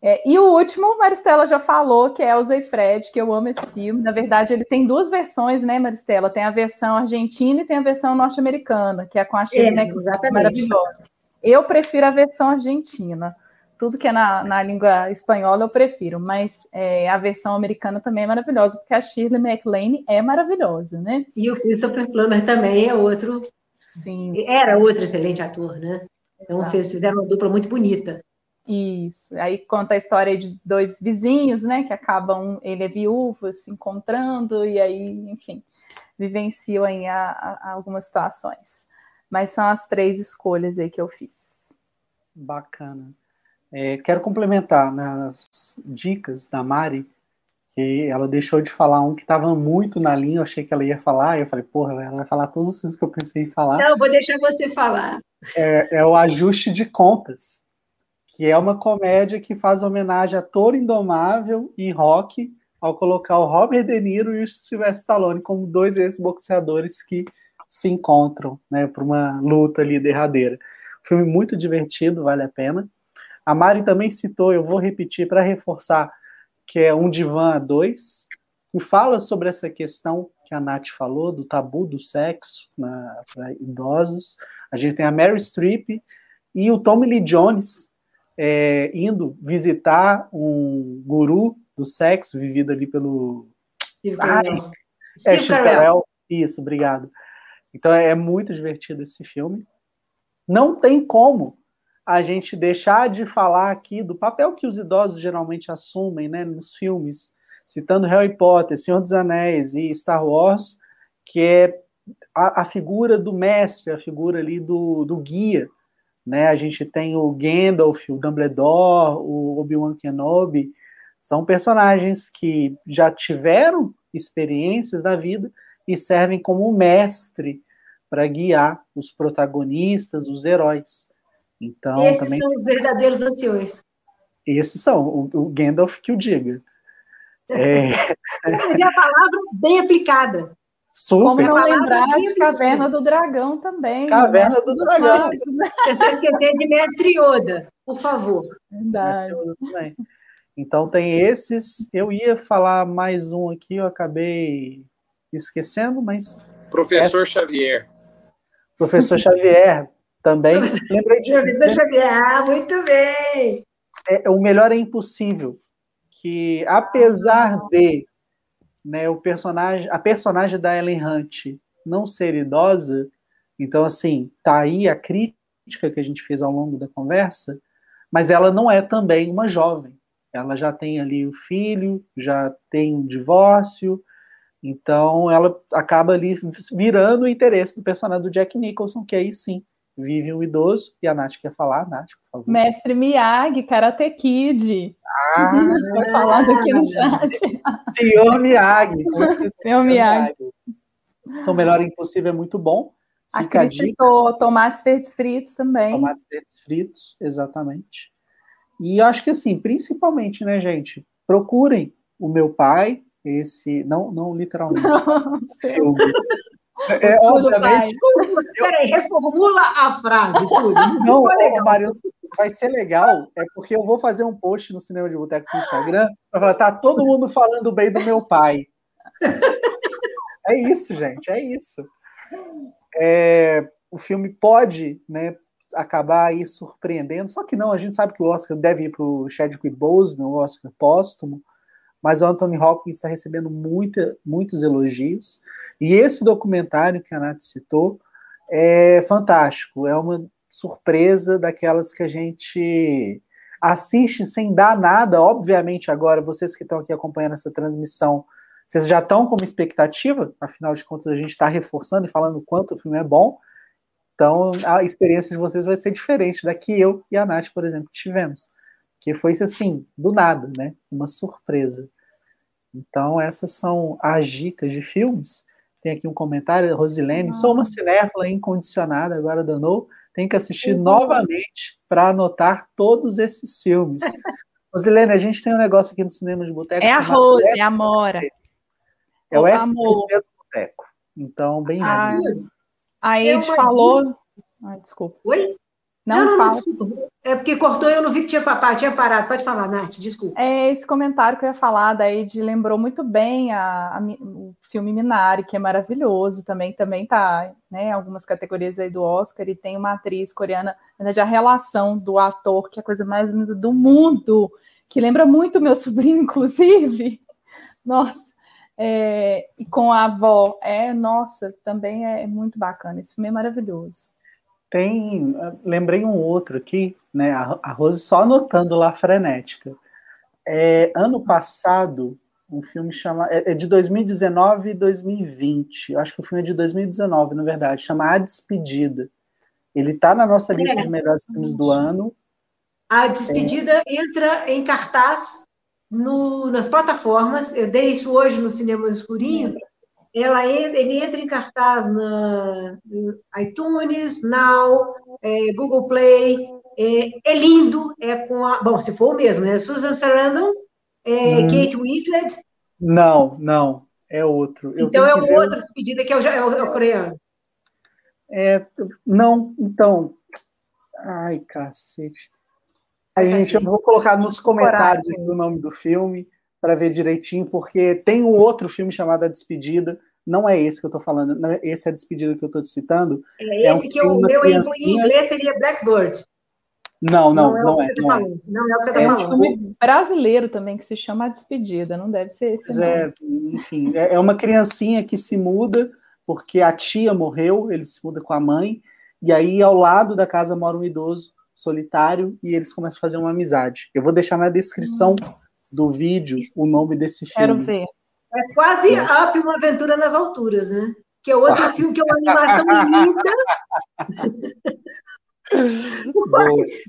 É, e o último, Maristela já falou, que é Elza e Fred, que eu amo esse filme. Na verdade, ele tem duas versões, né, Maristela? Tem a versão argentina e tem a versão norte-americana, que é com a Shirley é, maravilhosa. Eu prefiro a versão argentina. Tudo que é na, na língua espanhola eu prefiro, mas é, a versão americana também é maravilhosa, porque a Shirley MacLaine é maravilhosa, né? E o Christopher Plummer também é outro. Sim. Era outro excelente ator, né? Então fez, fizeram uma dupla muito bonita. Isso. Aí conta a história de dois vizinhos, né? Que acabam, ele é viúvo, se encontrando, e aí, enfim, vivenciam aí a, a, algumas situações. Mas são as três escolhas aí que eu fiz. Bacana. É, quero complementar nas dicas da Mari, que ela deixou de falar um que estava muito na linha, eu achei que ela ia falar, eu falei, porra, ela vai falar todos os que eu pensei em falar. Não, vou deixar você falar. É, é o Ajuste de Contas que é uma comédia que faz homenagem a Toro Indomável e Rock, ao colocar o Robert De Niro e o Sylvester Stallone como dois ex-boxeadores que se encontram, né, para uma luta ali derradeira. Filme muito divertido, vale a pena. A Mari também citou, eu vou repetir para reforçar, que é Um Divã a Dois, que fala sobre essa questão que a Nath falou, do tabu do sexo para idosos. A gente tem a Mary Streep e o Tommy Lee Jones, é, indo visitar um guru do sexo vivido ali pelo. Ai, é, Chicarel. Isso, obrigado. Então é, é muito divertido esse filme. Não tem como a gente deixar de falar aqui do papel que os idosos geralmente assumem né, nos filmes, citando Harry Potter, Senhor dos Anéis e Star Wars, que é a, a figura do mestre, a figura ali do, do guia, né? A gente tem o Gandalf, o Dumbledore, o Obi-Wan Kenobi, são personagens que já tiveram experiências da vida e servem como mestre para guiar os protagonistas, os heróis. Então, Esses também são os verdadeiros anciões. Esses são, o, o Gandalf que o diga. É... Mas é a palavra bem aplicada. Super. Como não lembrar de Caverna do Dragão também. Caverna né? do Dragão. Magos, né? Você está esquecendo de Mestre Yoda, por favor. Verdade. Yoda também. Então tem esses. Eu ia falar mais um aqui, eu acabei esquecendo, mas. Professor essa... Xavier. Professor Xavier também. Lembrei de. Ah, muito bem. É, o melhor é impossível. Que apesar ah. de né, o personagem, a personagem da Ellen Hunt não ser idosa, então assim, tá aí a crítica que a gente fez ao longo da conversa, mas ela não é também uma jovem. Ela já tem ali o filho, já tem um divórcio, então ela acaba ali virando o interesse do personagem do Jack Nicholson, que aí sim vive um idoso, e a Nath quer falar, Nath, por favor. Mestre Miyagi, Karate Kid. Ah, Foi falado aqui no chat. Senhor Miyagi. Senhor Miyagi. Então, Melhor Impossível é muito bom. Fica a citou tomates verdes fritos também. Tomates verdes fritos, exatamente. E acho que assim, principalmente, né, gente, procurem o meu pai, esse, não, não literalmente, não, filme. É, obviamente. Peraí, reformula a frase. Tudo. Não, ô, Mário, vai ser legal, é porque eu vou fazer um post no Cinema de Boteco no Instagram para falar, tá todo mundo falando bem do meu pai. É isso, gente, é isso. É, o filme pode né, acabar aí surpreendendo, só que não, a gente sabe que o Oscar deve ir para o Chadwick Boseman, o Oscar póstumo, mas o Anthony Hopkins está recebendo muita, muitos elogios. E esse documentário que a Nath citou é fantástico, é uma surpresa daquelas que a gente assiste sem dar nada. Obviamente, agora, vocês que estão aqui acompanhando essa transmissão, vocês já estão com uma expectativa, afinal de contas, a gente está reforçando e falando o quanto o filme é bom. Então, a experiência de vocês vai ser diferente da que eu e a Nath, por exemplo, tivemos. Que foi assim, do nada, né? Uma surpresa. Então, essas são as dicas de filmes. Tem aqui um comentário, Rosilene, sou uma cinéfila incondicionada, agora danou. Tem que assistir uhum. novamente para anotar todos esses filmes. Rosilene, a gente tem um negócio aqui no Cinema de Boteco. É a Rose, é a Mora. É o SPC do Boteco. Então, bem-vindo. A Ed falou. Ah, desculpa. Oi? Não, não, não, desculpa. É porque cortou, eu não vi que tinha papá, tinha parado. Pode falar, Nath, desculpa. É esse comentário que eu ia falar, da Ed lembrou muito bem a, a, o filme Minari, que é maravilhoso também, também tá né, em algumas categorias aí do Oscar, e tem uma atriz coreana, na verdade, a relação do ator, que é a coisa mais linda do mundo, que lembra muito meu sobrinho, inclusive. Nossa, é, e com a avó, é, nossa, também é muito bacana. Esse filme é maravilhoso. Tem, lembrei um outro aqui, né? A Rose só anotando lá frenética. É, ano passado, um filme chama é, é de 2019 e 2020. Acho que o filme é de 2019, na verdade, chama A Despedida. Ele está na nossa lista é. de melhores filmes do ano. A Despedida entra em cartaz no, nas plataformas, eu dei isso hoje no Cinema Escurinho, ela, ele entra em cartaz na iTunes, Now, é, Google Play, é, é, lindo, é com a, bom, se for o mesmo, né, Susan Sarandon, é, hum. Kate Winslet. Não, não, é outro. Eu então é o outro pedido que é o, é o, é o coreano. É, não, então, ai, cacete. A gente, eu vou colocar nos comentários o nome do filme para ver direitinho, porque tem um outro filme chamado A Despedida. Não é esse que eu estou falando, não é esse é a despedida que eu estou citando. É, é esse um que o meu em inglês seria Blackbird. Não, não, não, não é. Não é, não é o que eu é um filme brasileiro também que se chama A Despedida, não deve ser esse. É, enfim, é, é uma criancinha que se muda porque a tia morreu, ele se muda com a mãe, e aí ao lado da casa mora um idoso solitário e eles começam a fazer uma amizade. Eu vou deixar na descrição hum. do vídeo o nome desse filme. Quero ver. É quase é. Up Uma Aventura nas Alturas, né? Que é outro ah. filme que é uma animação linda.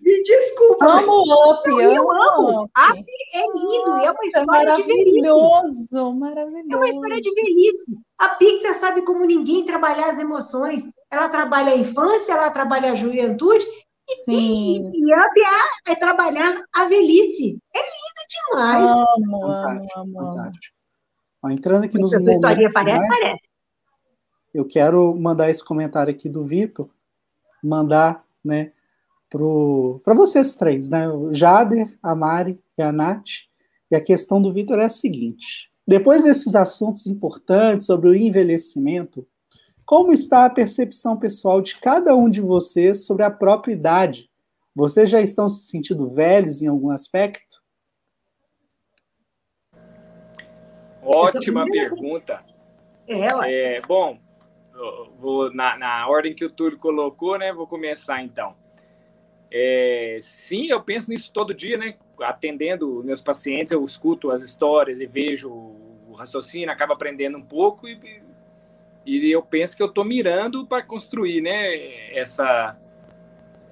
Me desculpa. Amo Up, eu, eu amo. Up é lindo, Nossa, é uma história de velhice. Maravilhoso, maravilhoso. É uma história de velhice. A Pixar sabe como ninguém trabalhar as emoções. Ela trabalha a infância, ela trabalha a juventude Sim. E Up é, é trabalhar a velhice. É lindo demais. Amo, fantástico, amo, amo. Fantástico. Ó, entrando aqui nos momentos parece, parece. Eu quero mandar esse comentário aqui do Vitor, mandar, né, para vocês três, né, o Jader, a Mari e a Nath. E a questão do Vitor é a seguinte: depois desses assuntos importantes sobre o envelhecimento, como está a percepção pessoal de cada um de vocês sobre a própria idade? Vocês já estão se sentindo velhos em algum aspecto? Ótima pergunta. É, é, bom, vou na, na, ordem que o Túlio colocou, né? Vou começar então. É, sim, eu penso nisso todo dia, né? Atendendo meus pacientes, eu escuto as histórias e vejo o raciocínio, acabo aprendendo um pouco e e eu penso que eu estou mirando para construir né, essa,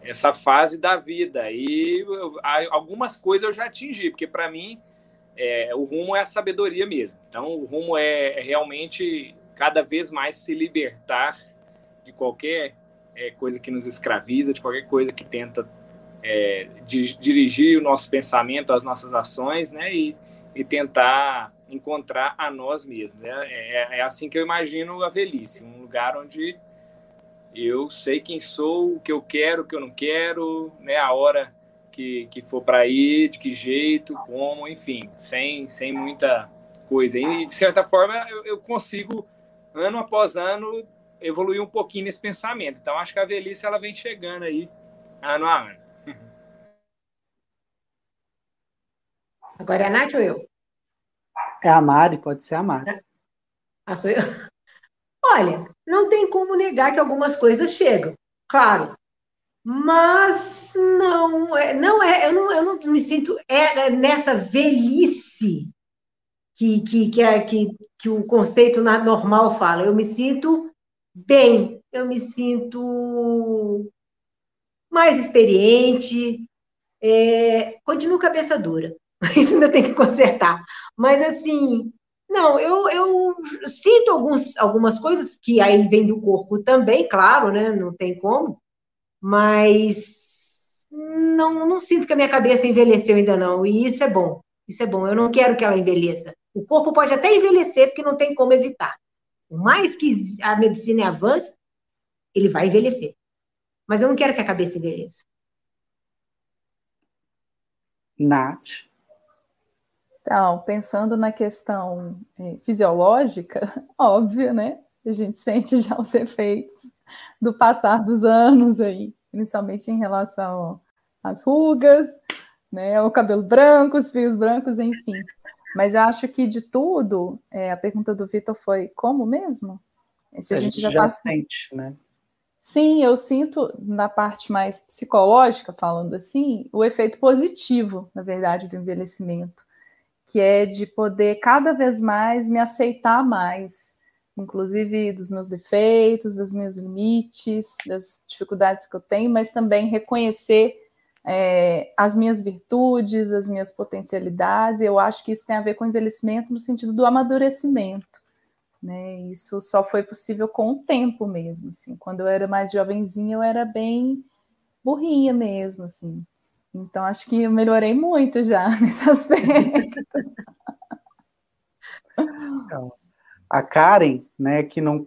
essa fase da vida. E eu, algumas coisas eu já atingi, porque para mim é, o rumo é a sabedoria mesmo. Então, o rumo é, é realmente cada vez mais se libertar de qualquer é, coisa que nos escraviza, de qualquer coisa que tenta é, de, dirigir o nosso pensamento, as nossas ações, né? E, e tentar encontrar a nós mesmos. É, é, é, assim que eu imagino a velhice, um lugar onde eu sei quem sou, o que eu quero, o que eu não quero, né, a hora que, que for para ir, de que jeito, como, enfim, sem, sem muita coisa. E, de certa forma, eu, eu consigo, ano após ano, evoluir um pouquinho nesse pensamento. Então, acho que a velhice ela vem chegando aí, ano a ano. Agora é a Nath ou eu? É a Mari, pode ser a Mari. Ah, sou eu? Olha, não tem como negar que algumas coisas chegam, claro. Mas não, é, não é, eu não, eu não me sinto é, é nessa velhice que, que, que, é, que, que o conceito normal fala. Eu me sinto bem, eu me sinto mais experiente, é, continuo cabeça dura. Isso ainda tem que consertar. Mas, assim, não, eu, eu sinto alguns, algumas coisas que aí vem do corpo também, claro, né? Não tem como. Mas não, não sinto que a minha cabeça envelheceu ainda não. E isso é bom. Isso é bom. Eu não quero que ela envelheça. O corpo pode até envelhecer, porque não tem como evitar. Por mais que a medicina avance, ele vai envelhecer. Mas eu não quero que a cabeça envelheça. Nath. Então, pensando na questão é, fisiológica, óbvio, né? A gente sente já os efeitos do passar dos anos aí, principalmente em relação às rugas, né? O cabelo branco, os fios brancos, enfim. Mas eu acho que de tudo, é, a pergunta do Vitor foi como mesmo? Se a, a gente, gente, já, já tá... sente, né? Sim, eu sinto na parte mais psicológica, falando assim, o efeito positivo, na verdade, do envelhecimento, que é de poder cada vez mais me aceitar mais, inclusive dos meus defeitos, dos meus limites, das dificuldades que eu tenho, mas também reconhecer é, as minhas virtudes, as minhas potencialidades. Eu acho que isso tem a ver com envelhecimento no sentido do amadurecimento. Né? Isso só foi possível com o tempo mesmo, assim. Quando eu era mais jovenzinha, eu era bem burrinha mesmo, assim. Então acho que eu melhorei muito já nesse aspecto. Então, a Karen, né, que não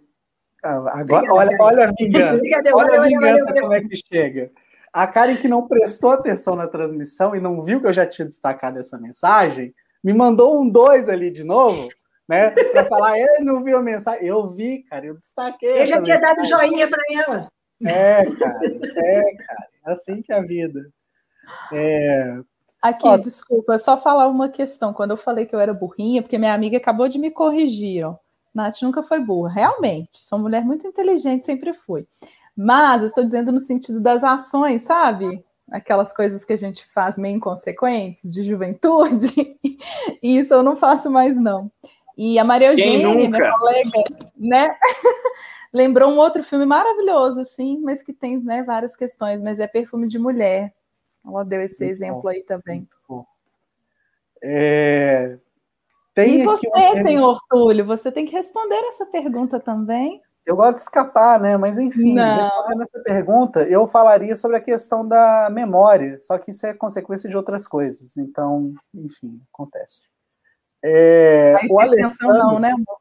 agora olha, olha a vingança. Olha a vingança como é que chega. A Karen que não prestou atenção na transmissão e não viu que eu já tinha destacado essa mensagem, me mandou um dois ali de novo né? Para falar, ele não viu a mensagem. Eu vi, cara, eu destaquei. Eu já tinha mensagem. dado joinha para ela. É, cara, é, cara, é assim que é a vida. É... Aqui, ó, desculpa, só falar uma questão. Quando eu falei que eu era burrinha, porque minha amiga acabou de me corrigir, ó. Nath nunca foi burra. Realmente, sou mulher muito inteligente, sempre fui. Mas eu estou dizendo no sentido das ações, sabe? Aquelas coisas que a gente faz meio inconsequentes de juventude. Isso eu não faço mais, não. E a Maria Eugênia, minha colega, né? lembrou um outro filme maravilhoso, assim, mas que tem né, várias questões, mas é Perfume de Mulher. Ela deu esse muito exemplo bom, aí também. É... e você, senhor Túlio, você tem que responder essa pergunta também. Eu gosto de escapar, né? Mas enfim, Não. respondendo essa pergunta, eu falaria sobre a questão da memória, só que isso é consequência de outras coisas. Então, enfim, acontece. É, o Alessandro. Não, né, amor?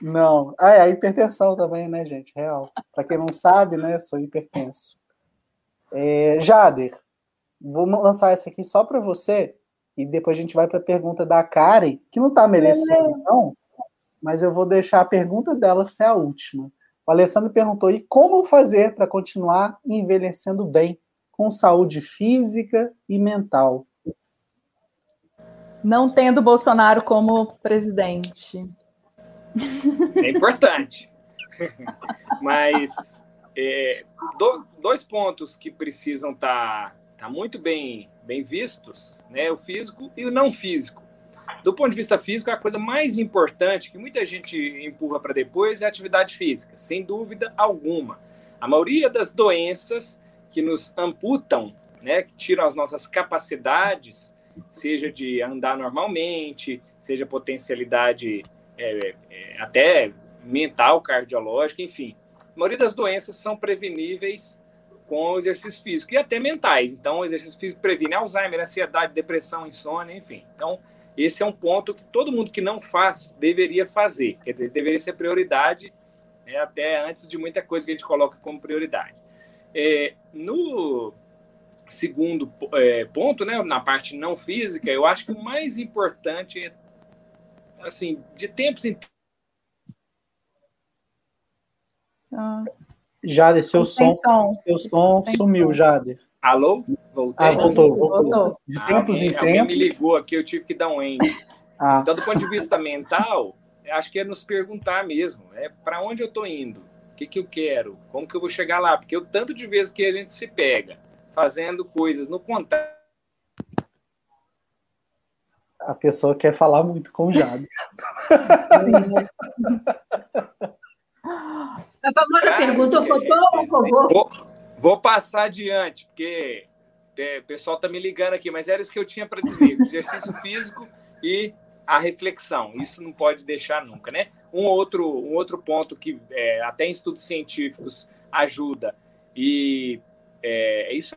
Não. Ah, é a hipertensão também, né, gente? Real. Para quem não sabe, né, sou hipertenso. É, Jader, vou lançar essa aqui só para você e depois a gente vai para a pergunta da Karen, que não está merecendo, não, mas eu vou deixar a pergunta dela ser a última. O Alessandro perguntou: e como fazer para continuar envelhecendo bem, com saúde física e mental? não tendo Bolsonaro como presidente. Isso é importante. Mas é, do, dois pontos que precisam estar tá, tá muito bem, bem vistos, né? O físico e o não físico. Do ponto de vista físico, a coisa mais importante que muita gente empurra para depois é a atividade física, sem dúvida alguma. A maioria das doenças que nos amputam, né, que tiram as nossas capacidades seja de andar normalmente, seja potencialidade é, é, até mental, cardiológica, enfim. A maioria das doenças são preveníveis com o exercício físico e até mentais. Então, o exercício físico previne Alzheimer, ansiedade, depressão, insônia, enfim. Então, esse é um ponto que todo mundo que não faz deveria fazer. Quer dizer, deveria ser prioridade né, até antes de muita coisa que a gente coloca como prioridade. É, no segundo é, ponto, né, na parte não física, eu acho que o mais importante é, assim, de tempos em ah. Jader, seu som, som, seu som sumiu, Jader. Alô? Voltei. Ah, voltou, voltou. voltou. De tempos ah, em tempos. me ligou aqui, eu tive que dar um end. Ah. Então, do ponto de vista mental, acho que é nos perguntar mesmo, é para onde eu estou indo, o que, que eu quero, como que eu vou chegar lá, porque o tanto de vezes que a gente se pega fazendo coisas no contato a pessoa quer falar muito com o Jado. a famosa pergunta, por favor. Vou, vou passar adiante, porque é, o pessoal está me ligando aqui, mas era isso que eu tinha para dizer: exercício físico e a reflexão. Isso não pode deixar nunca, né? Um outro, um outro ponto que é, até em estudos científicos ajuda e é, isso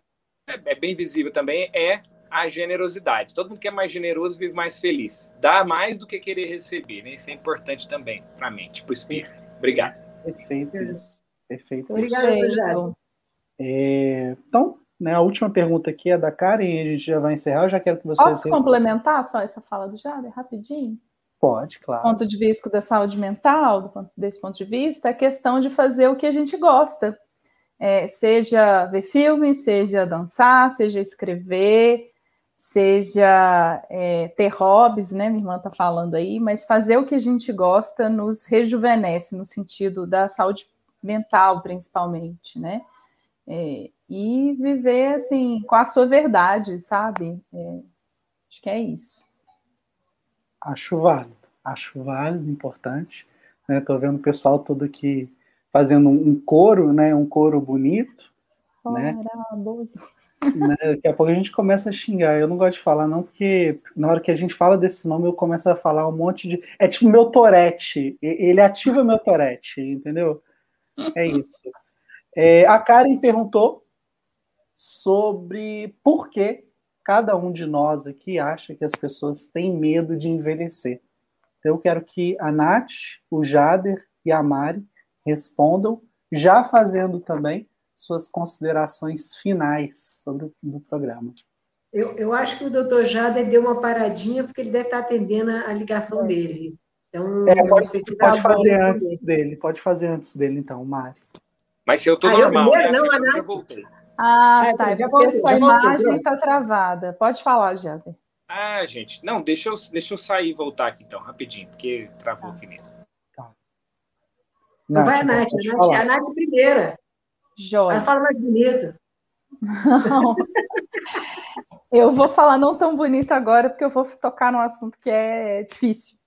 é, é bem visível também é a generosidade. Todo mundo que é mais generoso vive mais feliz. Dá mais do que querer receber, né? Isso é importante também para a mente, para o espírito. Obrigado. Perfeito isso. Perfeito. Obrigado, é, Então, né, a última pergunta aqui é da Karen e a gente já vai encerrar. Eu já quero que vocês. Posso complementar só essa fala do Jader, rapidinho? Pode, claro. Do ponto de vista da saúde mental, desse ponto de vista, a questão de fazer o que a gente gosta. É, seja ver filme, seja dançar, seja escrever, seja é, ter hobbies, né? Minha irmã está falando aí, mas fazer o que a gente gosta nos rejuvenesce, no sentido da saúde mental, principalmente, né? É, e viver assim com a sua verdade, sabe? É, acho que é isso. Acho válido, acho válido, importante. Estou né? vendo o pessoal todo aqui fazendo um coro, né? Um coro bonito. Oh, né? Maravilhoso. Né? Daqui a pouco a gente começa a xingar. Eu não gosto de falar, não, porque na hora que a gente fala desse nome, eu começo a falar um monte de. É tipo meu torete. Ele ativa meu torete, entendeu? É isso. É, a Karen perguntou sobre por que cada um de nós aqui acha que as pessoas têm medo de envelhecer. Então, eu quero que a Nath, o Jader e a Mari respondam, já fazendo também suas considerações finais sobre o do programa. Eu, eu acho que o doutor Jader deu uma paradinha, porque ele deve estar atendendo a ligação dele. Então, é, pode, pode fazer antes dele. dele. Pode fazer antes dele, então, Mari. Mas se eu estou ah, normal, eu, né? não, eu já voltei. Ah, ah tá. É porque sua imagem está travada. Pode falar, Jader. Ah, gente. Não, deixa eu, deixa eu sair e voltar aqui, então, rapidinho, porque travou tá. aqui mesmo. Tá. Não vai a Nath, a Nath, a Nath primeira. Joia. Ela fala mais bonita. Não. Eu vou falar não tão bonito agora, porque eu vou tocar num assunto que é difícil.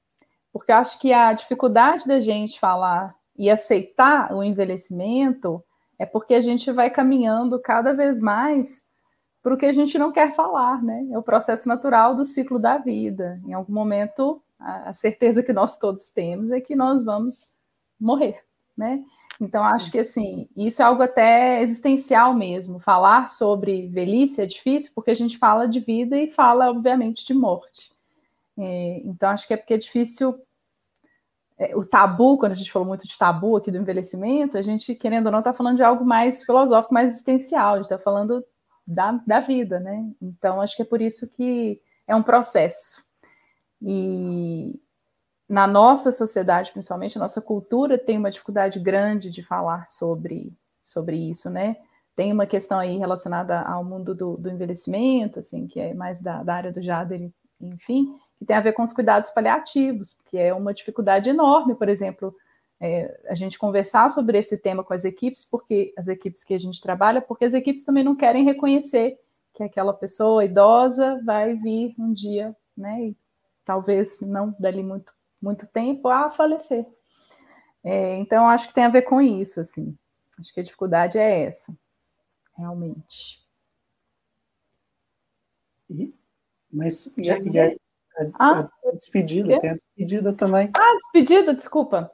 Porque eu acho que a dificuldade da gente falar e aceitar o envelhecimento é porque a gente vai caminhando cada vez mais para o que a gente não quer falar, né? É o processo natural do ciclo da vida. Em algum momento, a certeza que nós todos temos é que nós vamos morrer, né? Então, acho que assim, isso é algo até existencial mesmo. Falar sobre velhice é difícil porque a gente fala de vida e fala, obviamente, de morte. É, então, acho que é porque é difícil. É, o tabu, quando a gente falou muito de tabu aqui do envelhecimento, a gente, querendo ou não, está falando de algo mais filosófico, mais existencial, a gente está falando da, da vida, né? Então, acho que é por isso que é um processo. E, na nossa sociedade, principalmente, a nossa cultura tem uma dificuldade grande de falar sobre, sobre isso, né? Tem uma questão aí relacionada ao mundo do, do envelhecimento, assim, que é mais da, da área do Jader, enfim, que tem a ver com os cuidados paliativos, que é uma dificuldade enorme, por exemplo, é, a gente conversar sobre esse tema com as equipes, porque as equipes que a gente trabalha, porque as equipes também não querem reconhecer que aquela pessoa idosa vai vir um dia, né? E talvez não dali muito muito tempo a falecer. É, então, acho que tem a ver com isso, assim. Acho que a dificuldade é essa, realmente. E, mas e, e a, a, ah, a, despedida, tem a despedida também. Ah, despedida, desculpa.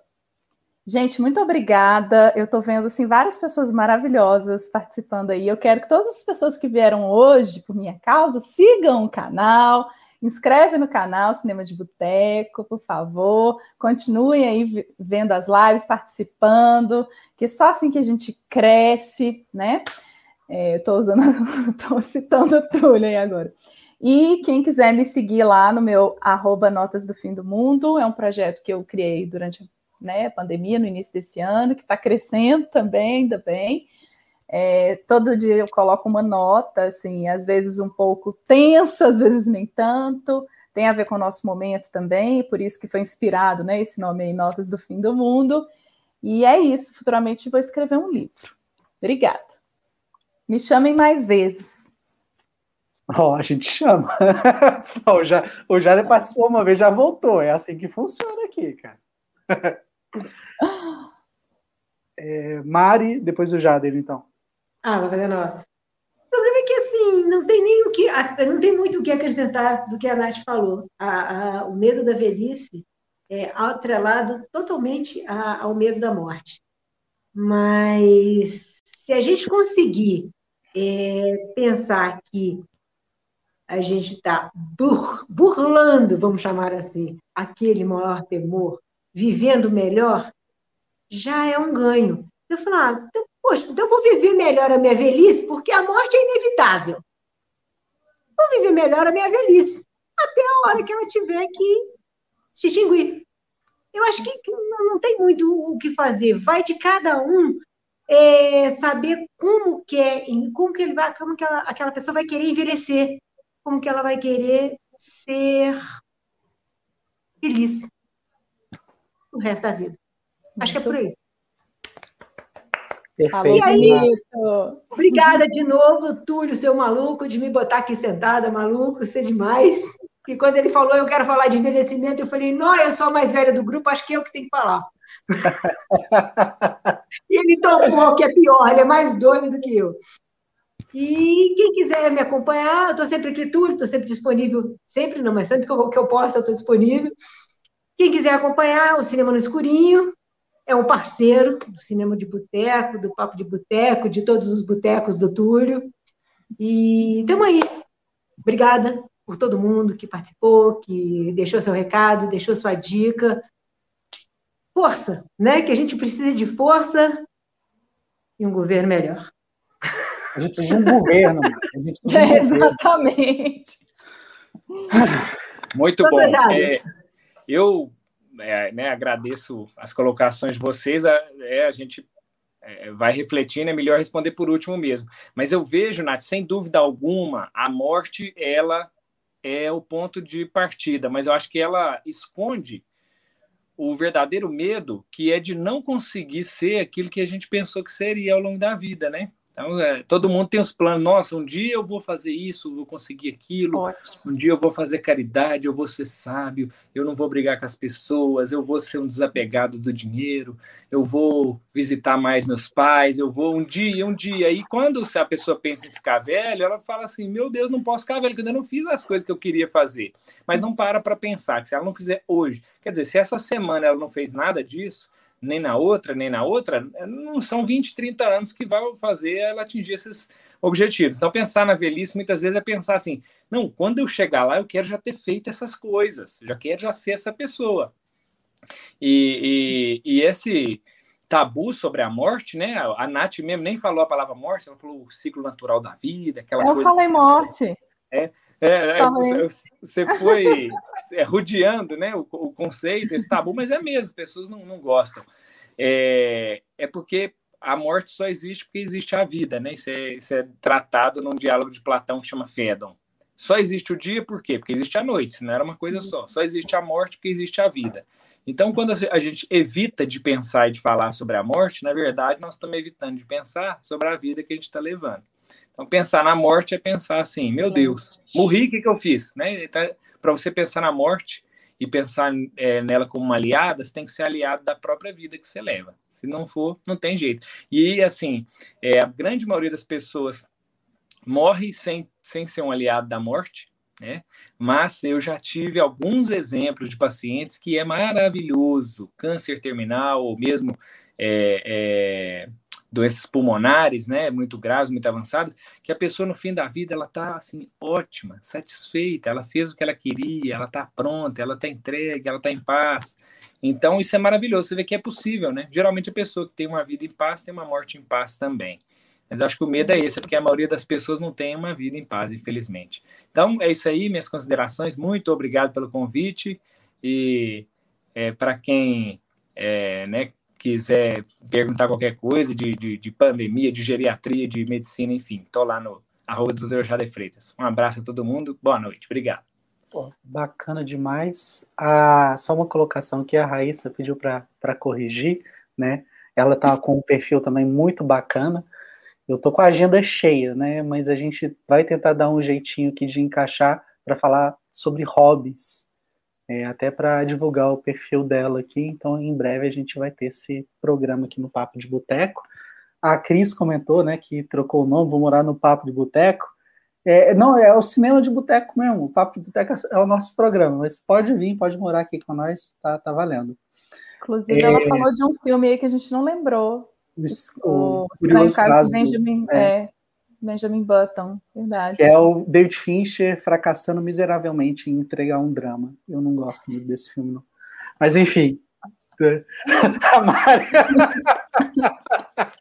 Gente, muito obrigada. Eu estou vendo assim várias pessoas maravilhosas participando aí. Eu quero que todas as pessoas que vieram hoje por minha causa sigam o canal, Inscreve no canal Cinema de Boteco, por favor. Continuem aí vendo as lives, participando, que é só assim que a gente cresce, né? É, eu estou usando, estou citando o Túlio aí agora. E quem quiser me seguir lá no meu arroba Notas do Fim do Mundo, é um projeto que eu criei durante né, a pandemia, no início desse ano, que está crescendo também, ainda bem. É, todo dia eu coloco uma nota, assim, às vezes um pouco tensa, às vezes nem tanto. tem a ver com o nosso momento também, por isso que foi inspirado, né, esse nome aí, Notas do Fim do Mundo. E é isso, futuramente vou escrever um livro. Obrigada. Me chamem mais vezes. Ó, oh, a gente chama. o, já, o Jader participou uma vez, já voltou. É assim que funciona aqui, cara. É, Mari, depois o Jader, então. Ah, vai fazer nova. O problema é que, assim, não tem nem o que, não tem muito o que acrescentar do que a Nath falou. A, a, o medo da velhice é atrelado totalmente a, ao medo da morte. Mas se a gente conseguir é, pensar que a gente está bur, burlando, vamos chamar assim, aquele maior temor, vivendo melhor, já é um ganho. Eu falo, ah, então, poxa, então eu vou viver melhor a minha velhice, porque a morte é inevitável. Vou viver melhor a minha velhice, até a hora que ela tiver que se extinguir. Eu acho que não tem muito o que fazer. Vai de cada um é, saber como que é, como que ele vai, como que ela, aquela pessoa vai querer envelhecer, como que ela vai querer ser feliz o resto da vida. Acho que é por aí. Perfeito. Aí, obrigada de novo, Túlio, seu maluco, de me botar aqui sentada, maluco, ser demais. E quando ele falou, eu quero falar de envelhecimento, eu falei, não, eu sou a mais velha do grupo, acho que eu que tenho que falar. e ele topou, que é pior, ele é mais doido do que eu. E quem quiser me acompanhar, eu estou sempre aqui, Túlio, estou sempre disponível, sempre não, mas sempre que eu, que eu posso, eu estou disponível. Quem quiser acompanhar, o Cinema no Escurinho, é um parceiro do cinema de boteco, do papo de boteco, de todos os botecos do Túlio. E estamos aí. Obrigada por todo mundo que participou, que deixou seu recado, deixou sua dica. Força, né? Que a gente precisa de força e um governo melhor. A gente precisa de um governo. A gente de um é, exatamente. Muito bom. É, eu é, né, agradeço as colocações de vocês. A, é, a gente é, vai refletindo, é melhor responder por último mesmo. Mas eu vejo, Nath, sem dúvida alguma, a morte ela é o ponto de partida, mas eu acho que ela esconde o verdadeiro medo, que é de não conseguir ser aquilo que a gente pensou que seria ao longo da vida, né? Então, é, todo mundo tem os planos. Nossa, um dia eu vou fazer isso, vou conseguir aquilo. Ótimo. Um dia eu vou fazer caridade, eu vou ser sábio, eu não vou brigar com as pessoas, eu vou ser um desapegado do dinheiro, eu vou visitar mais meus pais, eu vou um dia, um dia. E quando a pessoa pensa em ficar velho, ela fala assim: Meu Deus, não posso ficar velho, porque eu ainda não fiz as coisas que eu queria fazer. Mas não para para pensar que se ela não fizer hoje, quer dizer, se essa semana ela não fez nada disso, nem na outra, nem na outra, não são 20, 30 anos que vai fazer ela atingir esses objetivos. Então, pensar na velhice muitas vezes é pensar assim: não, quando eu chegar lá, eu quero já ter feito essas coisas, já quero já ser essa pessoa. E, e, e esse tabu sobre a morte, né? A Nath mesmo nem falou a palavra morte, ela falou o ciclo natural da vida, aquela eu coisa. Eu falei morte. É, é, é você foi é, rodeando né, o, o, conceito, esse tabu, mas é mesmo, as pessoas não, não gostam. É, é porque a morte só existe porque existe a vida, né? Isso é, isso é tratado num diálogo de Platão que chama Fédon. Só existe o dia por quê? Porque existe a noite, não era uma coisa só. Só existe a morte porque existe a vida. Então, quando a gente evita de pensar e de falar sobre a morte, na verdade, nós estamos evitando de pensar sobre a vida que a gente está levando. Então, pensar na morte é pensar assim: meu Deus, morri, o que, que eu fiz? Né? Então, Para você pensar na morte e pensar é, nela como uma aliada, você tem que ser aliado da própria vida que você leva. Se não for, não tem jeito. E, assim, é, a grande maioria das pessoas morre sem, sem ser um aliado da morte, né? Mas eu já tive alguns exemplos de pacientes que é maravilhoso, câncer terminal ou mesmo é, é, doenças pulmonares, né, muito graves, muito avançadas, que a pessoa no fim da vida ela está assim ótima, satisfeita, ela fez o que ela queria, ela está pronta, ela está entregue, ela está em paz. Então isso é maravilhoso, você vê que é possível, né? Geralmente a pessoa que tem uma vida em paz tem uma morte em paz também. Mas acho que o medo é esse, porque a maioria das pessoas não tem uma vida em paz, infelizmente. Então é isso aí, minhas considerações. Muito obrigado pelo convite e é, para quem é, né, quiser perguntar qualquer coisa de, de, de, pandemia, de geriatria, de medicina, enfim, estou lá no arroba do Dr. Jade Freitas. Um abraço a todo mundo, boa noite, obrigado. Pô, bacana demais. Ah, só uma colocação que a Raíssa pediu para corrigir, né? Ela tá com um perfil também muito bacana. Eu tô com a agenda cheia, né? Mas a gente vai tentar dar um jeitinho aqui de encaixar para falar sobre hobbies, é, até para divulgar o perfil dela aqui. Então, em breve a gente vai ter esse programa aqui no Papo de Boteco. A Cris comentou, né, que trocou o nome, vou morar no Papo de Boteco. É, não, é o cinema de boteco mesmo. O Papo de Boteco é o nosso programa, mas pode vir, pode morar aqui com nós, tá, tá valendo. Inclusive, é... ela falou de um filme aí que a gente não lembrou. O, o, o Caso, Benjamin, é. É, Benjamin Button, verdade. Que é o David Fincher fracassando miseravelmente em entregar um drama. Eu não gosto muito desse filme, não. Mas, enfim. A Mari...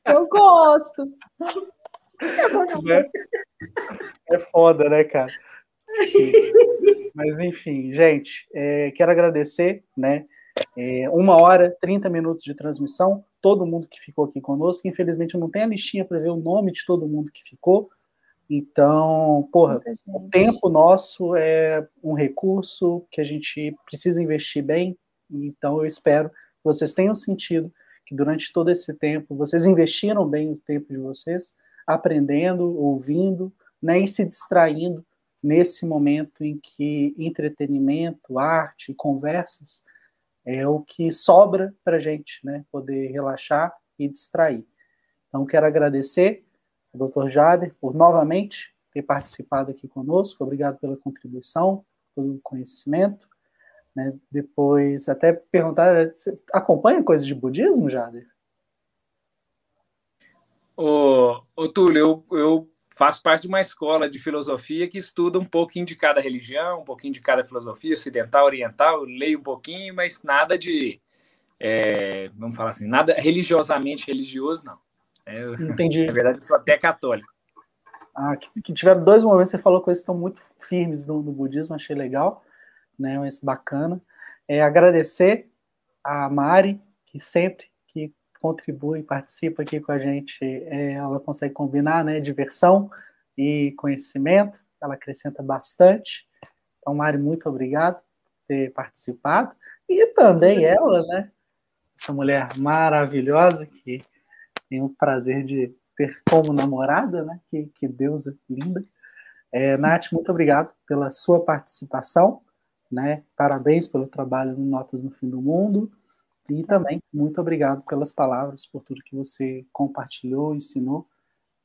Eu gosto. Né? É foda, né, cara? Mas, enfim, gente, é, quero agradecer, né? É, uma hora, 30 minutos de transmissão. Todo mundo que ficou aqui conosco. Infelizmente, eu não tenho a listinha para ver o nome de todo mundo que ficou. Então, porra, o tempo nosso é um recurso que a gente precisa investir bem. Então, eu espero que vocês tenham sentido que durante todo esse tempo vocês investiram bem o tempo de vocês, aprendendo, ouvindo, nem né, se distraindo nesse momento em que entretenimento, arte, conversas é o que sobra para a gente, né? Poder relaxar e distrair. Então, quero agradecer ao Dr. Jader por novamente ter participado aqui conosco. Obrigado pela contribuição, pelo conhecimento. Né? Depois, até perguntar: você acompanha coisa de budismo, Jader? Ô, ô Túlio, eu, eu faço parte de uma escola de filosofia que estuda um pouquinho de cada religião, um pouquinho de cada filosofia, ocidental, oriental, leio um pouquinho, mas nada de, é, vamos falar assim, nada religiosamente religioso, não. É, Entendi. Na verdade, eu sou até católico. Ah, que, que tiveram dois momentos, você falou coisas que estão muito firmes no, no budismo, achei legal, né, mas bacana. É, agradecer a Mari, que sempre contribui, participa aqui com a gente, é, ela consegue combinar né, diversão e conhecimento, ela acrescenta bastante. Então, Mari, muito obrigado por ter participado. E também ela, né? Essa mulher maravilhosa que tenho o prazer de ter como namorada, né? Que, que deusa linda. É, Nath, muito obrigado pela sua participação, né? Parabéns pelo trabalho no Notas no Fim do Mundo. E também, muito obrigado pelas palavras, por tudo que você compartilhou, ensinou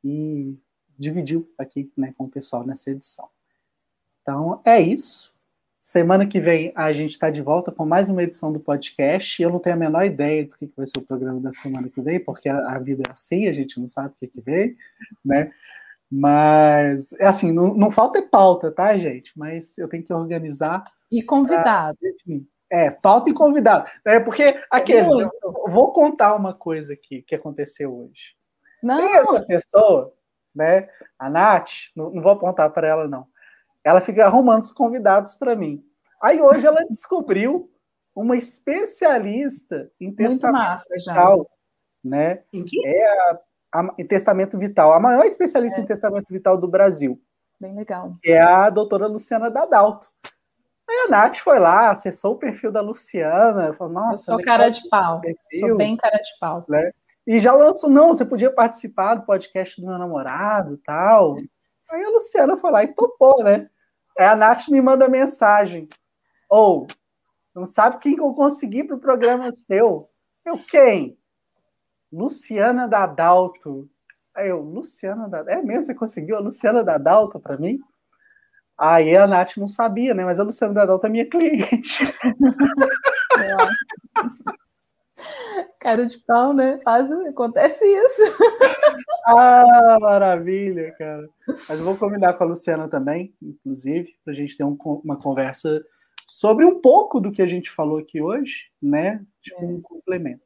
e dividiu aqui né, com o pessoal nessa edição. Então, é isso. Semana que vem a gente está de volta com mais uma edição do podcast. Eu não tenho a menor ideia do que vai ser o programa da semana que vem, porque a, vida é assim, a gente não sabe o que, que vem, né? Mas, é assim, não, não falta pauta, tá, gente? Mas eu tenho que organizar. E convidado. Pra, é, pauta e convidado. É porque aquele, vou contar uma coisa aqui que aconteceu hoje. Não. Tem essa pessoa, né? A Nath, não, não vou apontar para ela, não. Ela fica arrumando os convidados para mim. Aí hoje ela descobriu uma especialista em testamento vital, né? Em que? É a, a, em testamento vital, a maior especialista é. em testamento vital do Brasil. Bem legal. Que é a doutora Luciana Dadalto. Aí a Nath foi lá, acessou o perfil da Luciana, falou, nossa. Eu sou cara de pau, perfil, sou bem cara de pau. Né? E já lançou, não, você podia participar do podcast do meu namorado tal. Aí a Luciana foi lá e topou, né? Aí a Nath me manda mensagem. Ou, oh, não sabe quem que eu consegui para o programa seu? Eu, quem? Luciana Dadalto. Aí eu, Luciana Dadalto. É mesmo, você conseguiu a Luciana Dadalto para mim? Aí a Nath não sabia, né? Mas a Luciana Dadalto é minha cliente. É. Cara de pau, né? Faz, acontece isso. Ah, maravilha, cara. Mas eu vou combinar com a Luciana também, inclusive, para a gente ter um, uma conversa sobre um pouco do que a gente falou aqui hoje, né? Tipo, um complemento.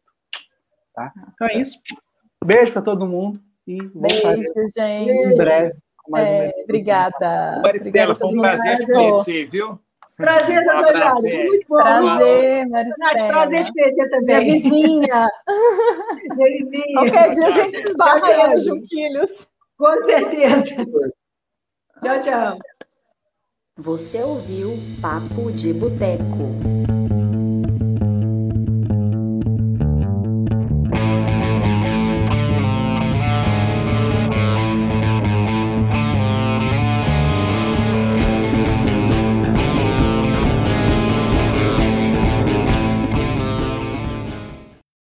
Tá? Então é isso. Beijo para todo mundo e Beijo, gente. em breve mais é, Obrigada. Maristela, foi um prazer te conhecer, viu? Prazer, um abraço. Muito bom. Prazer, Maristela. Prazer ter também. Minha vizinha. Qualquer dia a gente se esbarra aí nos Junquilhos. Com certeza. Tchau, tchau. Você ouviu Papo de Boteco.